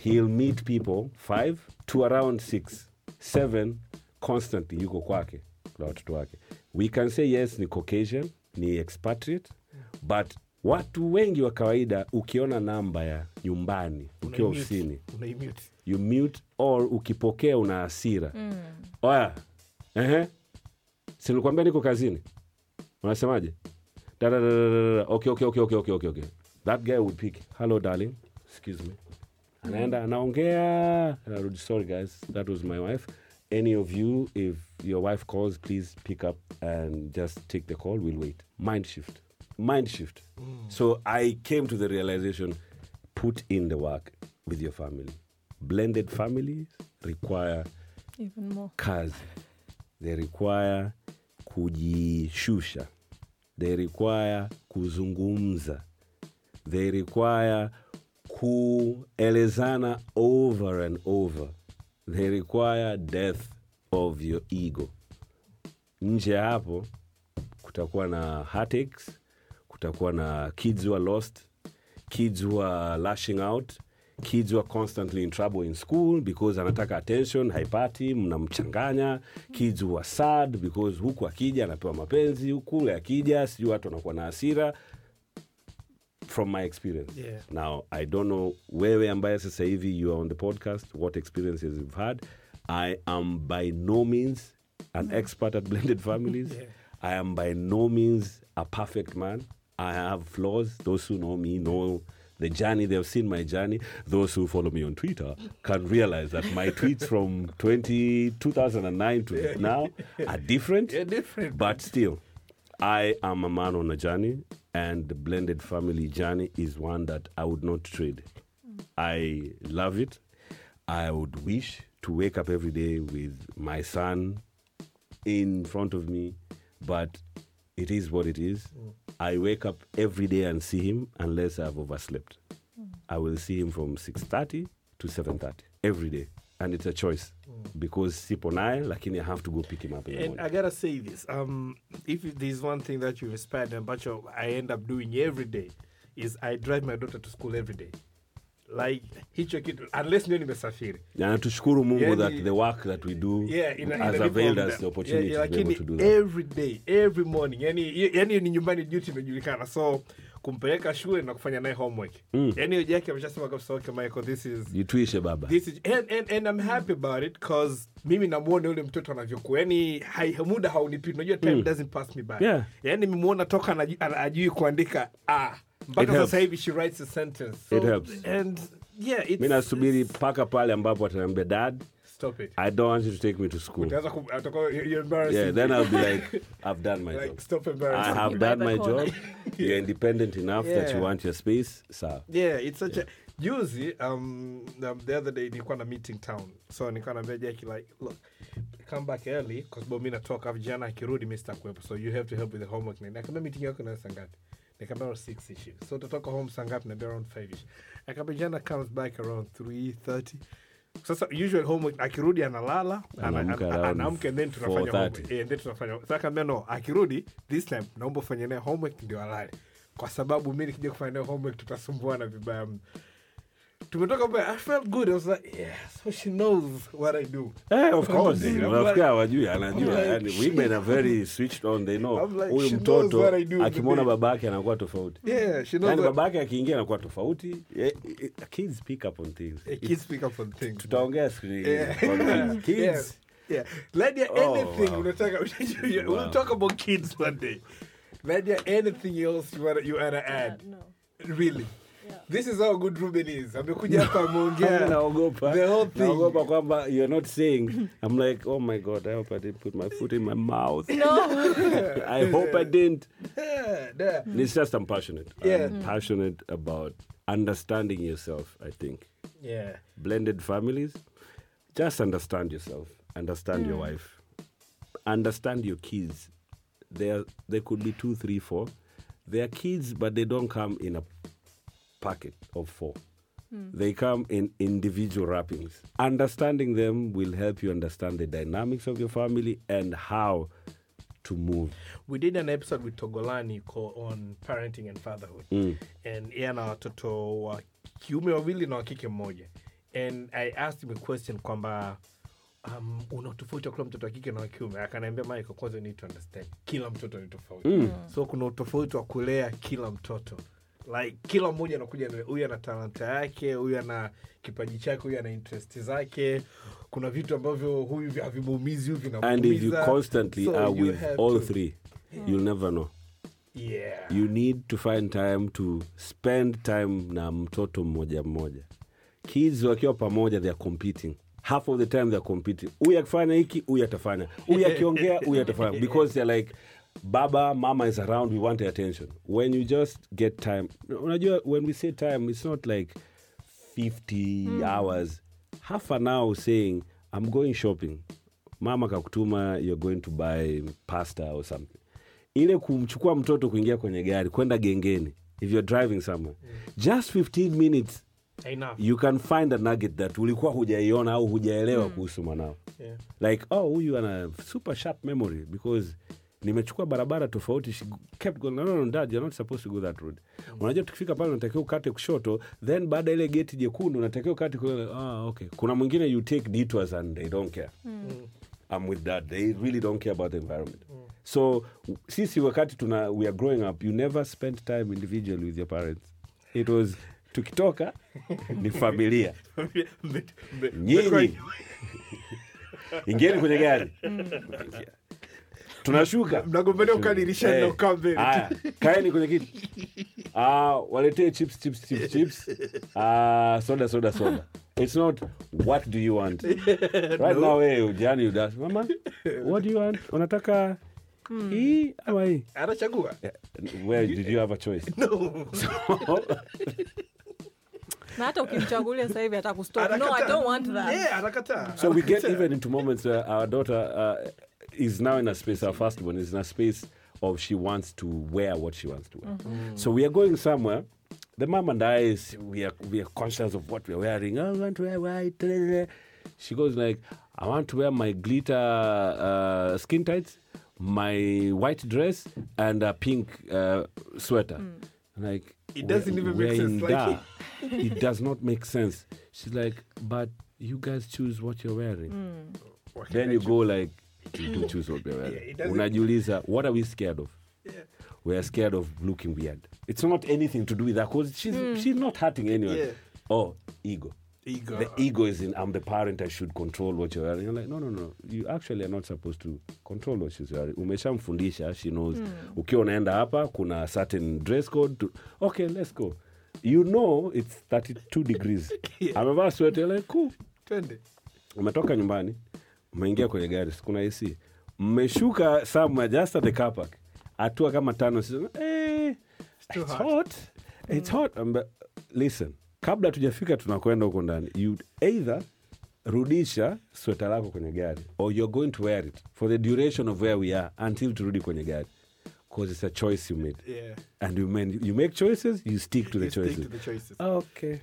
He'll meet people five to around six seven constantly. Yuko kwake na watoto wake. We can say yes ni caucasian ni expatriate but watu wengi wa kawaida ukiona namba ya nyumbani ukiwa ofisini you mute or ukipokea una hasira. Oya. Ehe. Silikwambia niko kazini? Unasemaje? Da, da, da, da, da, da. okay, okay, okay, okay, okay, okay, okay. That guy would pick hello darling. Excuse me. Anaenda mm-hmm. anaongea anarudi sorry guys. That was my wife. Any of you if your wife calls please pick up and just take the call. We'll wait. Mind shift. Mind shift. Mm. So i came to the realization put in the work with your family. Blended families require
Even more.
kazi they require kujishusha. They require kuzungumza they require kuelezana over and over. They require death of your ego. Nje ya hapo kutakuwa na heartaches kutakuwa na kids who are lost kids who are lashing out kids who are constantly in trouble in school because anataka attention haipati mnamchanganya kids who are sad because huku akija anapewa mapenzi kule akija sijui watu wanakuwa na hasira from my experience.
Yeah.
now i don't know where wewe ambaye sasa hivi you are on the podcast what experiences you've had. I am by no means an mm. expert at blended families. *laughs*
Yeah.
i am by no means a perfect man. I have flaws. Those who know me know the journey. They've seen my journey. Those who follow me on twitter can realize that my tweets from 20, 2009 to now are different. *laughs*
Yeah, different.
but still i am a man on a journey and the blended family journey is one that I would not trade. I love it. I would wish to wake up every day with my son in front of me, but it is what it is. I wake up every day and see him unless I've overslept. I will see him from 6:30 to 7:30 every day. And it's a choice because sipo naye lakini I have to go pick him up in the
And
morning.
I gotta say this: um, if there's one thing that you inspired and bunch I end up doing every day is I drive my daughter to school every day. Like hicho kitu unless ndio nimesafiri.
na tushukuru mungu
Yani-
that the work that we do
Yeah, ina,
has
inalipa
availed us the opportunity
yeah,
to be able to do that.
every day every morning yani yani ni nyumbani duty imejulikana so kumpeleka shule na kufanya naye homework.
Mm.
yani hiyo yake ameshasema kabisa okay Michael this is
jituishe baba.
This is and, and, and I'm happy about it cause mimi namuona yule mtoto anavyokuwa. Yani hai, muda haunipiti unajua time doesn't pass me by.
Yeah.
yani mimuona toka anajui, ana- ajui kuandika ah mpaka sasa hivi she writes a sentence. So,
It helps.
and yeah it's,
mi nasubiri mpaka pale ambapo ataniambia dad
stop it.
I don't want you to take me to school.
Utaanza ku- atakuwa you're embarrassing
yeah then i'll be like i've done my *laughs*
like
job.
stop embarrassing.
I have
By
done my
corner.
job. *laughs* you're independent enough that you want your space sawa
yeah it's such a juzi um, um the other day nilikuwa na meeting town. So nilikuwa naambia Jackie like look come back early kwa sababu mimi natoka afu jana akirudi mimi sitakuwepo so you have to help with the homework. Na nikamwambia meeting yako inaanza saa ngapi? Nikamwambia around 6 ish. So utatoka home saa ngapi? Naambia around 5 ish. Akamwambia jana comes back around 3:30 sasa usual homework akirudi analala ana-
Anaamka
then tunafanya
4:30.
homework. yeah, and then tunafanya sasa akamwambia no akirudi this time naomba ufanye naye homework ndio alale. Kwa sababu mi nikija kufanya naye homework tutasumbuana vibaya mno tumetoka pale i felt good i was like yeah so she knows what i do
Eh, of course
I'm like-
unafikia hawajui anajua
like-
yani women are very switched on they know
I'm like,
huyu
she knows
mtoto
what I do in the
akimwona
day.
babake anakuwa tofauti
yeah she knows
yani
what,
babake akiingia anakuwa tofauti Eh, eh, kids pick up on things
kids pick up on things
tutaongea siku nyingine
Yeah.
on kids. *laughs*
yeah.
kids
yeah Lydia,
Oh,
anything *laughs*
wow.
unataka
Wow.
we'll talk about kids one day Lydia, anything else you wanna you wanna add
no.
really
Yeah.
This is how good Reuben is. Amekuja hapa *laughs*
Mimi
ameongea
naogopa.
The whole thing.
Naogopa kwamba you're not saying. I'm like oh my god i hope i didn't put my foot in my mouth.
No. *laughs*
i hope i didn't. *laughs*
Yeah, yeah.
it's just i'm passionate.
Yeah.
i'm passionate about understanding yourself i think.
Yeah.
Blended families just understand yourself. Understand your mm. wife. Understand your kids. There there could be two three four. They are kids but they don't come in a packet of four. They come in individual wrappings. Understanding them will help you understand the dynamics of your family and how to move.
We did an episode with Togolani called on parenting and fatherhood. And yeye ana watoto wa kiume wawili na wa kike mmoja. And i asked him a question kwamba um, una tofauti wa kula mtoto wa kike na wa kiume? Akaniambia michael kwanza need to understand. Kila mtoto ni tofauti. So kuna utofauti wa kulea kila mtoto like kila mmoja anakuja huyu ana talanta yake huyu ana kipaji chake huyu ana interest zake. Kuna vitu ambavyo huyu vi- havimuumizi huyu
and if you constantly
So
are
you
with all
to-
three you'll never know.
Yeah.
You need to find time to spend time na mtoto mmoja mmoja. Kids wakiwa pamoja theyare competing. Half of the time theyare competing. Huyu akifanya hiki huyu atafanya. Huyu akiongea huyu atafanya. Because they're like baba mama is around we want attention. When you just get time unajua when we say time it's not like 50 hmm. hours. Half an hour saying i'm going shopping. Mama kakutuma you're going to buy pasta or something. Ile kumchukua mtoto kuingia kwenye gari kwenda gengeni if you're driving somewhere. Hmm. Just 15 minutes
enough.
you can find a nugget that ulikuwa hujaiona au hujaelewa hmm. kuhusu mwanao.
Yeah.
like oh huyu ana super sharp memory because nimechukua barabara tofauti she kept going, no, no, no, dad, you're not supposed to go that road. Unajua tukifika pale unatakiwa ukate kushoto then baada ile geti jekundu unatakiwa ukate kule ah, okay. Kuna mwingine you take detours and they don't care. I'm with that. They really don't care about the environment. So sisi wakati tuna we are growing up you never spent time individually with your parents. It was tukitoka *laughs* ni familia. Nyinyi. ingieni kwenye gari tunashuka.
Mnagombania ukadirisha
hey.
na mbele.
Haya, kaeni kwenye kiti. *laughs* Ah, waletee chips chips chips chips. Ah, soda soda soda. It's not what do you want. *laughs* Right no. now hey, ujani udas mama what do you want? Unataka hii ama hii?
Anachagua.
Where did you have a choice?
No. *laughs*
So, na hata ukimchagulia sasa hivi atakustop no i don't want that.
Yeah anakataa.
So we get even into moments where our daughter uh, is now in a space, our firstborn is in a space of she wants to wear what she wants to wear. So we are going somewhere. The mom and I, is, we are we are conscious of what we are wearing. I want to wear white. She goes like, I want to wear my glitter uh, skin tights, my white dress, and a pink uh, sweater. I'm like,
It doesn't
"We're-
even make
we're
sense,
in
like-
da." *laughs* it does not make sense. She's like, but you guys choose what you're wearing.
What
Then
I
you
choose?
go like, you do choose what we're
Yeah,
Unajiuliza, what are we scared of?
Yeah.
We're scared of looking weird. It's not anything to do with that because she's she's not hurting anyone.
Yeah.
Oh, ego.
ego
The ego is in I'm the parent, I should control what you're wearing. You're like, no, no, no. You actually are not supposed to control what she's wearing. Umeshamfundisha, she knows. Ukiwa unaenda hapa, kuna certain dress code. To, okay, let's go. You know it's 32 degrees. *laughs* Amevaa sweater, you're like, cool.
twende
umetoka nyumbani umeingia kwenye gari si kuna ac mmeshuka somewhere just at the car park. Hatua kama tano sisema, eh, it's
hot."
It's hot. Ambe- listen kabla tujafika tunakwenda huko ndani you either rudisha sweta lako kwenye gari or you're going to wear it for the duration of where we are until turudi kwenye gari. Because it's a choice you made.
Yeah.
And you, made, you make choices you stick to the
You stick to the choices.
Okay.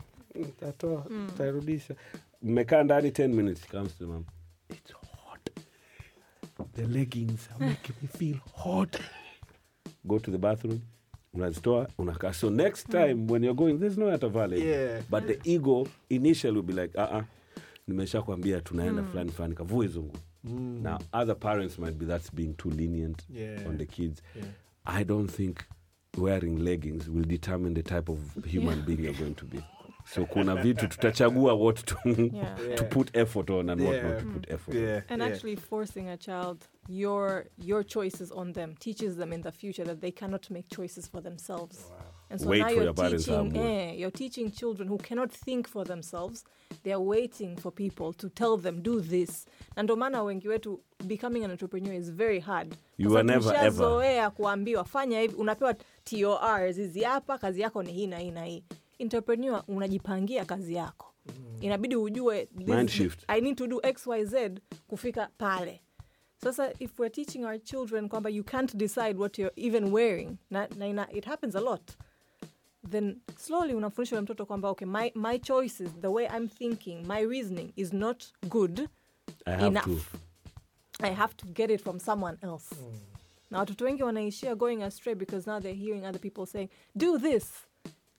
Tatoa tarudisha mmekaa ndani 10 minutes. Comes to mom it's hot. The leggings are making me feel hot. Go to the bathroom unazitoa unakaa so next hmm. time when you're going there's no atavaa leggings.
Yeah.
but the ego initially will be like ah, ah, uh-uh nimesha kwambia tunaenda hmm. fulani fulani kavue hizo nguo. Hmm. Now other parents might be that's being too lenient
Yeah.
on the kids.
Yeah.
i don't think wearing leggings will determine the type of human being you're going to be so kuna vitu tutachagua what to,
Yeah. *laughs*
to put effort on and what
Yeah.
not to put effort
yeah.
and actually forcing a child your your choices on them teaches them in the future that they cannot make choices for themselves. And so
Wait
now you're teaching eh, you're teaching children who cannot think for themselves. They're waiting for people to tell them do this. Na ndo maana wengi wetu becoming an entrepreneur is very hard. Kwa
You
sababu
are never, ever.
tumeshazoea kuambiwa fanya hivi unapewa tors hizi hapa kazi yako ni hii na hii na hii entrepreneur unajipangia kazi yako. Inabidi ujue this-
Mind shift.
i need to do xyz kufika pale. Sasa if we're teaching our children kwamba you can't decide what you're even wearing na, na ina, it happens a lot then slowly unamfundisha mtoto kwamba okay my, my choices the way i'm thinking my reasoning is not good
i have
enough.
to.
I have to get it from someone else. Na watoto wengi wanaishia going astray because now they're hearing other people saying do this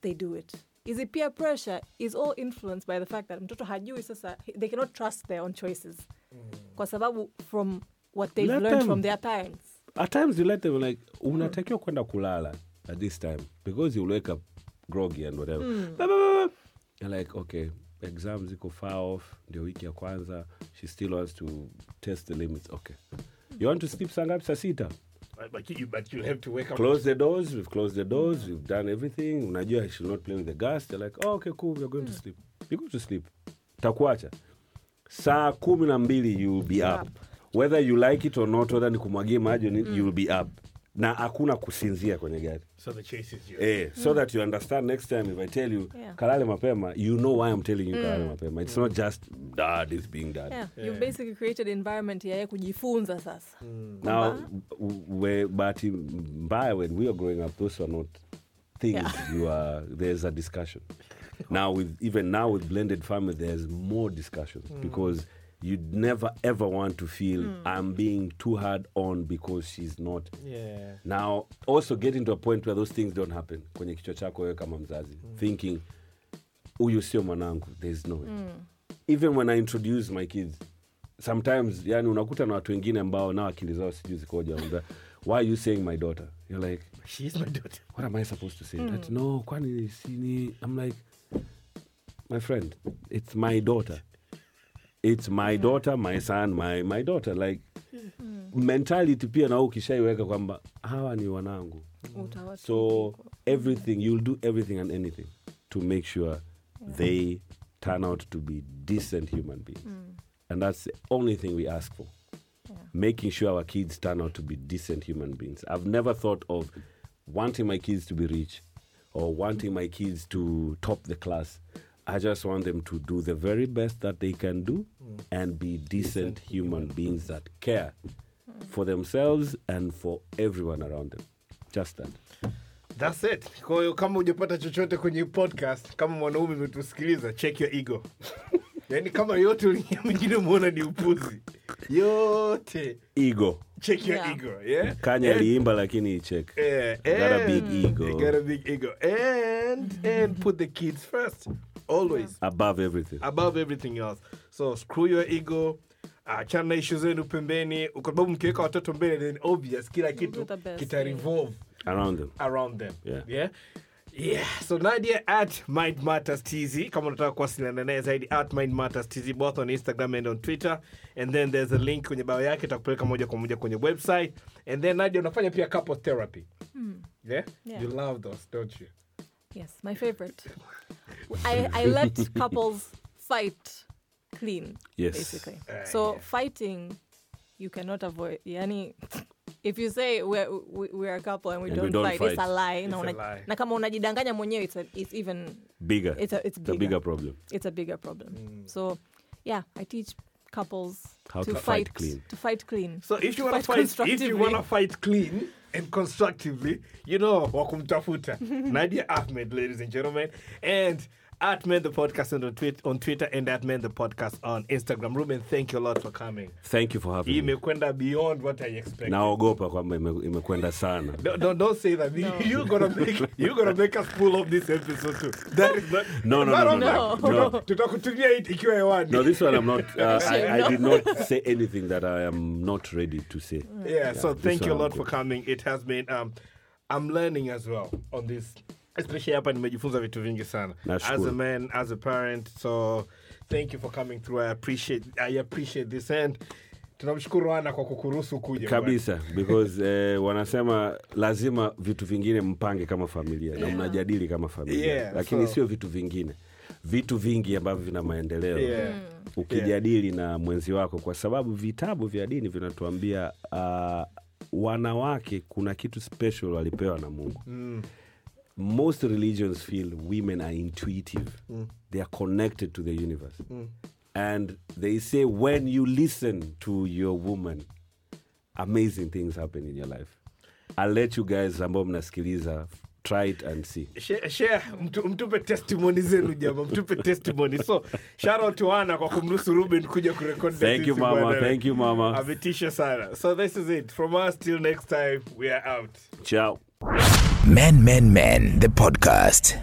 they do it. Is it peer pressure? Is all influenced by the fact that mtoto hajui sasa they cannot trust their own choices. Mm. Kwa sababu from what they've
Let
learned
them.
from their parents.
At times you let them like unatakiwa kwenda kulala at this time because you'll wake up groggy and whatever. Hmm. Ba, ba, ba, ba. You're like okay exams ziko far off ndio wiki ya kwanza she still wants to test the limits. Okay. You want to sleep saa ngapi? Saa sita
But- you but you have to wake up.
Close the doors we've closed the doors we've done everything. Unajua I should not play with the gas. They're like oh, okay cool we're going to sleep. You go to sleep. Takuacha. Saa kumi na mbili you'll be up. Whether you like it or not whether ni kumwagie maji or you'll be up na hakuna kusinzia kwenye gari
so the chase is yours.
eh, so that you understand next time if i tell you
Yeah.
kalale mapema you know why i'm telling you kalale mapema it's not just dad is being dad
yeah, you've basically created environment ya yeye kujifunza sasa
Now, we, bahati mbaya when we are growing up, those are not things
Yeah.
you are. There's a discussion. now with even now with blended family, there's more discussions because you'd never ever want to feel I'm being too hard on because she's not.
yeah.
Now also getting to a point where those things don't happen. Kwenye kichwa chako wewe kama mzazi thinking huyu sio mwanangu there's no way. even when i introduce my kids sometimes yani unakuta na watu wengine ambao nao akili zao sijui zikoja why are you saying my daughter? You're like
she's my daughter.
What am i supposed to say? That no kwani sini i'm like my friend it's my daughter it's my daughter my son my, my daughter like mm-hmm. mentality pia nao ukishaiweka kwamba hawa ni wanangu. So everything you'll do everything and anything to make sure they turn out to be decent human beings. Mm. And that's the only thing we ask for. Making sure our kids turn out to be decent human beings. I've never thought of wanting my kids to be rich or wanting my kids to top the class. I just want them to do the very best that they can do and be decent human beings that care for themselves and for everyone around them. Just that.
Thats it kwa hiyo kama hujapata chochote kwenye podcast kama mwanaume umetusikiliza check your ego *laughs* yaani kama yote uliingia mwingine umeona ni upuzi yote
Ego.
check your
Yeah.
ego yeah? kanya
aliimba lakini check.
Yeah,
Got a big ego.
Got a big ego. And and put the kids first. Always.
Above everything.
Above everything else. So screw your ego. Achana na ishu zenu pembeni kwa sababu mkiweka watoto mbele then obvious kila kitu kita revolve
Around them.
around them.
Yeah.
Yeah. Yeah. So Nadia at Mind Matters TZ. Kama unataka kuwasiliana naye zaidi at Mind Matters TZ both on Instagram and on Twitter. And then there's a link kwenye bio yake itakupeleka moja kwa moja kwenye website. And then Nadia unafanya pia couple therapy. Yeah?
Yeah.
You love those, don't you?
Yes, my favorite. I, I let *laughs* couples fight clean,
Yes.
basically.
Uh,
so
yeah.
fighting, you cannot avoid. Yani, if you say we're, we, we're a couple and we,
And
don't,
we don't
fight, it's a lie. na,
It's a
una-
lie.
na kama unajidanganya mwenyewe, it's, a, it's even
Bigger.
It's a- it's
a
bigger.
bigger problem.
it's a bigger problem. Mm. So, yeah, I teach couples
How
to,
to fight clean.
To fight clean.
So if you want to
Fight
fight, if you want to fight clean and constructively, you know wakumtafuta *laughs* Nadia Ahmed, ladies and gentlemen, and at Men the Podcast on Twitter, on Twitter and at Men the Podcast on Instagram. Reuben, thank you a lot for coming.
Thank you for having
Hii
me.
imekwenda beyond what I expected.
Naogopa kwamba ime- imekwenda sana.
Don't, don't, don't say that.
No. *laughs*
You're gonna make you're gonna make us pull off this episode too. That is not.
No, no,
Matter
no,
of
no,
fact,
no.
tuta- Tutakutumia it ikiwa hewani.
No, this one I'm not. Uh, I, I did not say anything that I am not ready to say.
Yeah, so thank you a lot for coming. It has been um I'm learning as well on this. Especially hapa nimejifunza vitu vingi sana. As a man, as a parent. So thank you for coming through. I appreciate I appreciate this and tunamshukuru ana kwa kukuruhusu kuja.
kabisa *laughs* because eh, wanasema lazima vitu vingine mpange kama familia na mnajadili kama familia
Yeah,
lakini
so-
sio vitu vingine vitu vingi ambavyo vina maendeleo
Yeah.
ukijadili na mwenzi wako kwa sababu vitabu vya dini vinatuambia uh, wanawake kuna kitu special walipewa na mungu
Mm.
Most religions feel women are intuitive they are connected to the universe and they say when you listen to your woman amazing things happen in your life i'll let you guys ambao mnasikiliza try it and see
Share, share mtu, mtupe testimony zenu jama, mtupe testimony. So shout out to Ana kwa kumruhusu Reuben kuja kurekodi.
Thank you, mama. Thank you, mama.
Ametisha sana. So this is it. From us till next time, we are out.
ciao
Men, Men, Men, the podcast.